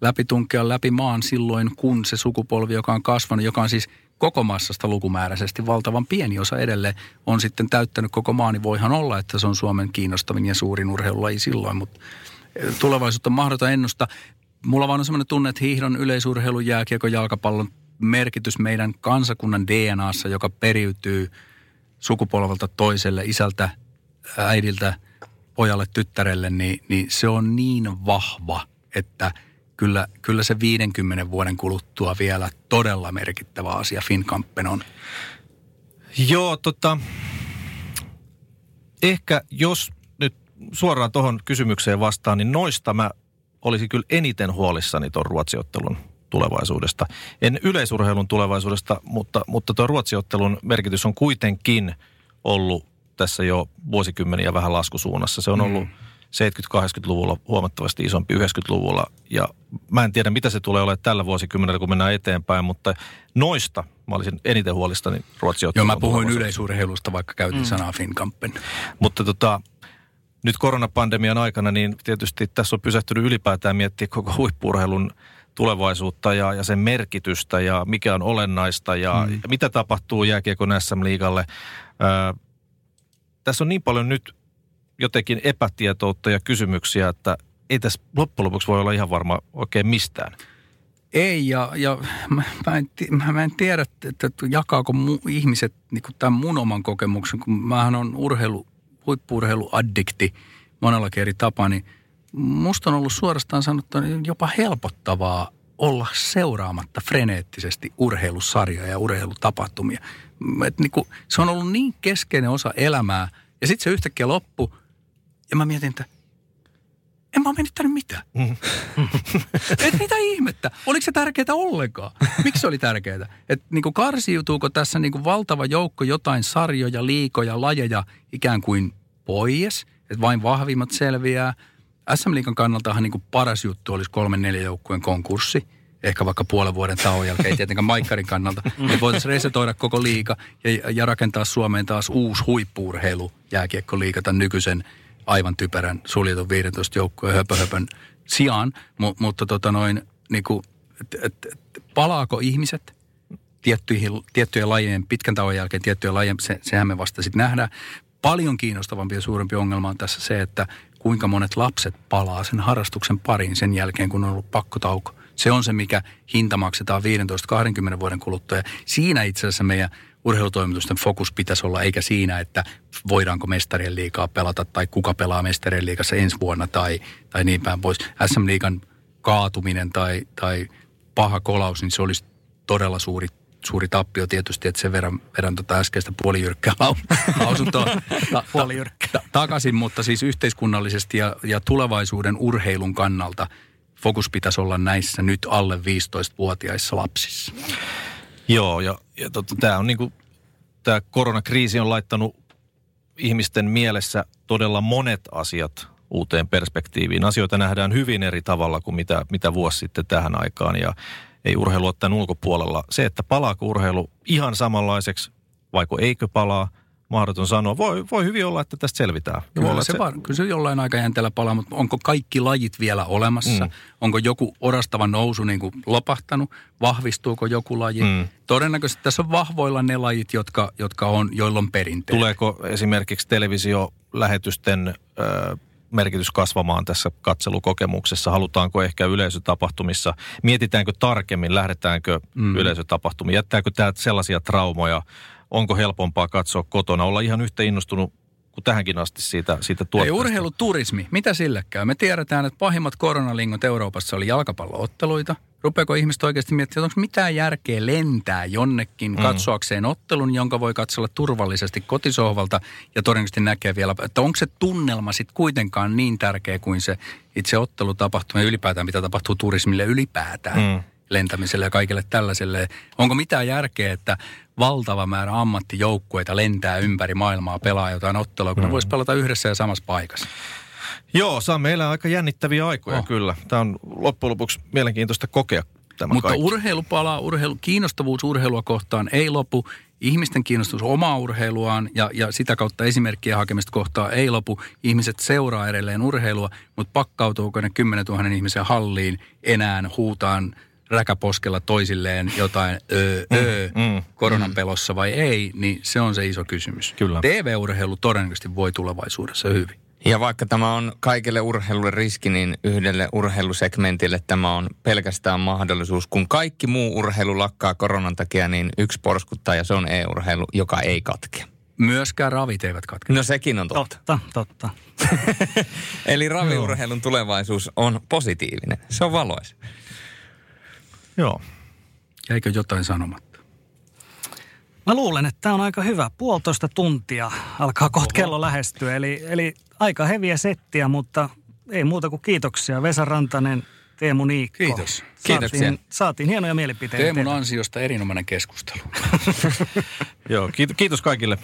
läpitunkea läpi maan silloin, kun se sukupolvi, joka on kasvanut, joka on siis koko massasta lukumääräisesti valtavan pieni osa edelleen, on sitten täyttänyt koko maan, niin voihan olla, että se on Suomen kiinnostavin ja suurin urheilulaji silloin, mutta tulevaisuutta mahdoton ennusta. Mulla vaan on semmoinen tunne, että hiihdon, yleisurheilun, jääkiekon, jalkapallon merkitys meidän kansakunnan DNAssa, joka periytyy sukupolvelta toiselle, isältä, äidiltä, pojalle, tyttärelle, niin, niin se on niin vahva että kyllä, kyllä se 50 vuoden kuluttua vielä todella merkittävä asia Finkampen on. Joo, tota, ehkä jos suoraan tuohon kysymykseen vastaan, niin noista mä olisin kyllä eniten huolissani tuon ruotsiottelun tulevaisuudesta. En yleisurheilun tulevaisuudesta, mutta, mutta tuo ruotsiottelun merkitys on kuitenkin ollut tässä jo vuosikymmeniä vähän laskusuunnassa. Se on mm. ollut mm. 70-80-luvulla huomattavasti isompi 90-luvulla. Ja mä en tiedä, mitä se tulee olemaan tällä vuosikymmenellä, kun mennään eteenpäin, mutta noista mä olisin eniten huolistani Ruotsi Joo, mä puhuin yleisurheilusta, vaikka käytin mm. sanaa Finkampen. Mutta tota, nyt koronapandemian aikana, niin tietysti tässä on pysähtynyt ylipäätään miettiä koko huippurheilun tulevaisuutta ja, ja sen merkitystä ja mikä on olennaista ja, mm. ja mitä tapahtuu jääkiekon SM-liigalle. Tässä on niin paljon nyt jotenkin epätietoutta ja kysymyksiä, että ei tässä loppujen lopuksi voi olla ihan varma oikein mistään. Ei, ja, ja mä, mä, en, mä en tiedä, että, että jakaako mu, ihmiset niin tämän mun oman kokemuksen, kun mähän on urheilu, huippuurheiluaddikti monellakin eri tapaa, niin musta on ollut suorastaan sanottuna jopa helpottavaa olla seuraamatta freneettisesti urheilusarjoja ja urheilutapahtumia. Et niin kuin, se on ollut niin keskeinen osa elämää, ja sitten se yhtäkkiä loppu, ja mä mietin, että en mä ole menettänyt mitään. Mm. Et mitä ihmettä? Oliko se tärkeää ollenkaan? Miksi se oli tärkeää? Että niin kuin karsiutuuko tässä niin kuin valtava joukko jotain sarjoja, liikoja, lajeja ikään kuin pois? Että vain vahvimmat selviää. SM Liikan kannaltahan niin kuin paras juttu olisi kolmen neljä joukkueen konkurssi ehkä vaikka puolen vuoden tauon jälkeen, ei tietenkään Maikkarin kannalta. Me voitaisiin resetoida koko liiga ja, ja rakentaa Suomeen taas uusi huippuurheilu jääkiekkoliiga tämän nykyisen aivan typerän suljetun 15 joukkueen höpöhöpön sijaan, M- mutta tota noin, niin kuin, et, et, et, palaako ihmiset tiettyihin, tiettyjen lajien, pitkän tauon jälkeen tiettyjen lajien, se, sehän me vasta sitten nähdään. Paljon kiinnostavampi ja suurempi ongelma on tässä se, että kuinka monet lapset palaa sen harrastuksen pariin sen jälkeen, kun on ollut pakkotauko. Se on se, mikä hinta maksetaan 15-20 vuoden kuluttua. Ja siinä itse asiassa meidän urheilutoimitusten fokus pitäisi olla, eikä siinä, että voidaanko mestarien liikaa pelata tai kuka pelaa mestarien liikassa ensi vuonna tai, tai niin päin pois. SM-liigan kaatuminen tai, tai paha kolaus, niin se olisi todella suuri suuri tappio tietysti, että sen verran verran tota äskeistä puolijyrkkää lausuntoa ta, ta, ta, takaisin, mutta siis yhteiskunnallisesti ja, ja tulevaisuuden urheilun kannalta fokus pitäisi olla näissä nyt alle 15-vuotiaissa lapsissa. Joo, ja, ja tota, tämä on niinku, tämä koronakriisi on laittanut ihmisten mielessä todella monet asiat uuteen perspektiiviin. Asioita nähdään hyvin eri tavalla kuin mitä, mitä vuosi sitten tähän aikaan ja ei urheilu ole tämän ulkopuolella. Se, että palaako urheilu ihan samanlaiseksi, vaiko eikö palaa – mahdoton sanoa. Voi, voi hyvin olla, että tästä selvitään. Kyllä, olla, se, se... Var, kyllä se jollain aikajänteellä palaa, mutta onko kaikki lajit vielä olemassa? Mm. Onko joku orastava nousu niin kuin lopahtanut? Vahvistuuko joku laji? Mm. Todennäköisesti tässä on vahvoilla ne lajit, jotka, jotka on, joilla on perinteet. Tuleeko esimerkiksi televisiolähetysten... Äh, merkitys kasvamaan tässä katselukokemuksessa? Halutaanko ehkä yleisötapahtumissa, mietitäänkö tarkemmin, lähdetäänkö mm. yleisötapahtumiin, jättääkö tämä sellaisia traumoja onko helpompaa katsoa kotona, olla ihan yhtä innostunut kuin tähänkin asti siitä, siitä tuotteesta. Ei urheiluturismi, mitä sille käy? Me tiedetään, että pahimmat koronalingot Euroopassa oli jalkapallootteluita. Rupeako ihmiset oikeasti miettimään, että onko mitään järkeä lentää jonnekin mm. katsoakseen ottelun, jonka voi katsella turvallisesti kotisohvalta ja todennäköisesti näkee vielä, että onko se tunnelma sitten kuitenkaan niin tärkeä kuin se itse ottelutapahtuma ja ylipäätään mitä tapahtuu turismille ylipäätään. Mm lentämiselle ja kaikille tällaiselle. Onko mitään järkeä, että valtava määrä ammattijoukkueita lentää ympäri maailmaa, pelaa jotain ottelua, kun mm. ne voisi pelata yhdessä ja samassa paikassa? Joo, saa meillä aika jännittäviä aikoja oh. kyllä. Tämä on loppujen lopuksi mielenkiintoista kokea tämä Mutta kaikki. urheilu palaa, urheilu, kiinnostavuus urheilua kohtaan ei lopu. Ihmisten kiinnostus omaa urheiluaan ja, ja sitä kautta esimerkkiä hakemista kohtaan ei lopu. Ihmiset seuraa edelleen urheilua, mutta pakkautuuko ne 10 000 ihmisen halliin enää huutaan – räkäposkella toisilleen jotain öö, öö, mm, mm, koronan mm. pelossa vai ei, niin se on se iso kysymys. Kyllä. TV-urheilu todennäköisesti voi tulevaisuudessa hyvin. Ja vaikka tämä on kaikille urheilulle riski, niin yhdelle urheilusegmentille tämä on pelkästään mahdollisuus. Kun kaikki muu urheilu lakkaa koronan takia, niin yksi porskuttaa ja se on e-urheilu, joka ei katkea. Myöskään ravit eivät katke. No sekin on totta. Totta, totta. Eli raviurheilun tulevaisuus on positiivinen. Se on valoisa. Joo. Jäikö jotain sanomatta? Mä luulen, että tämä on aika hyvä. Puolitoista tuntia alkaa kohta kello lähestyä. Eli, eli aika heviä settiä, mutta ei muuta kuin kiitoksia. Vesa Rantanen, Teemu Niikko. Kiitos. Kiitoksia. Saatiin, saatiin hienoja mielipiteitä. Teemun teiltä. ansiosta erinomainen keskustelu. Joo, kiitos, kiitos kaikille.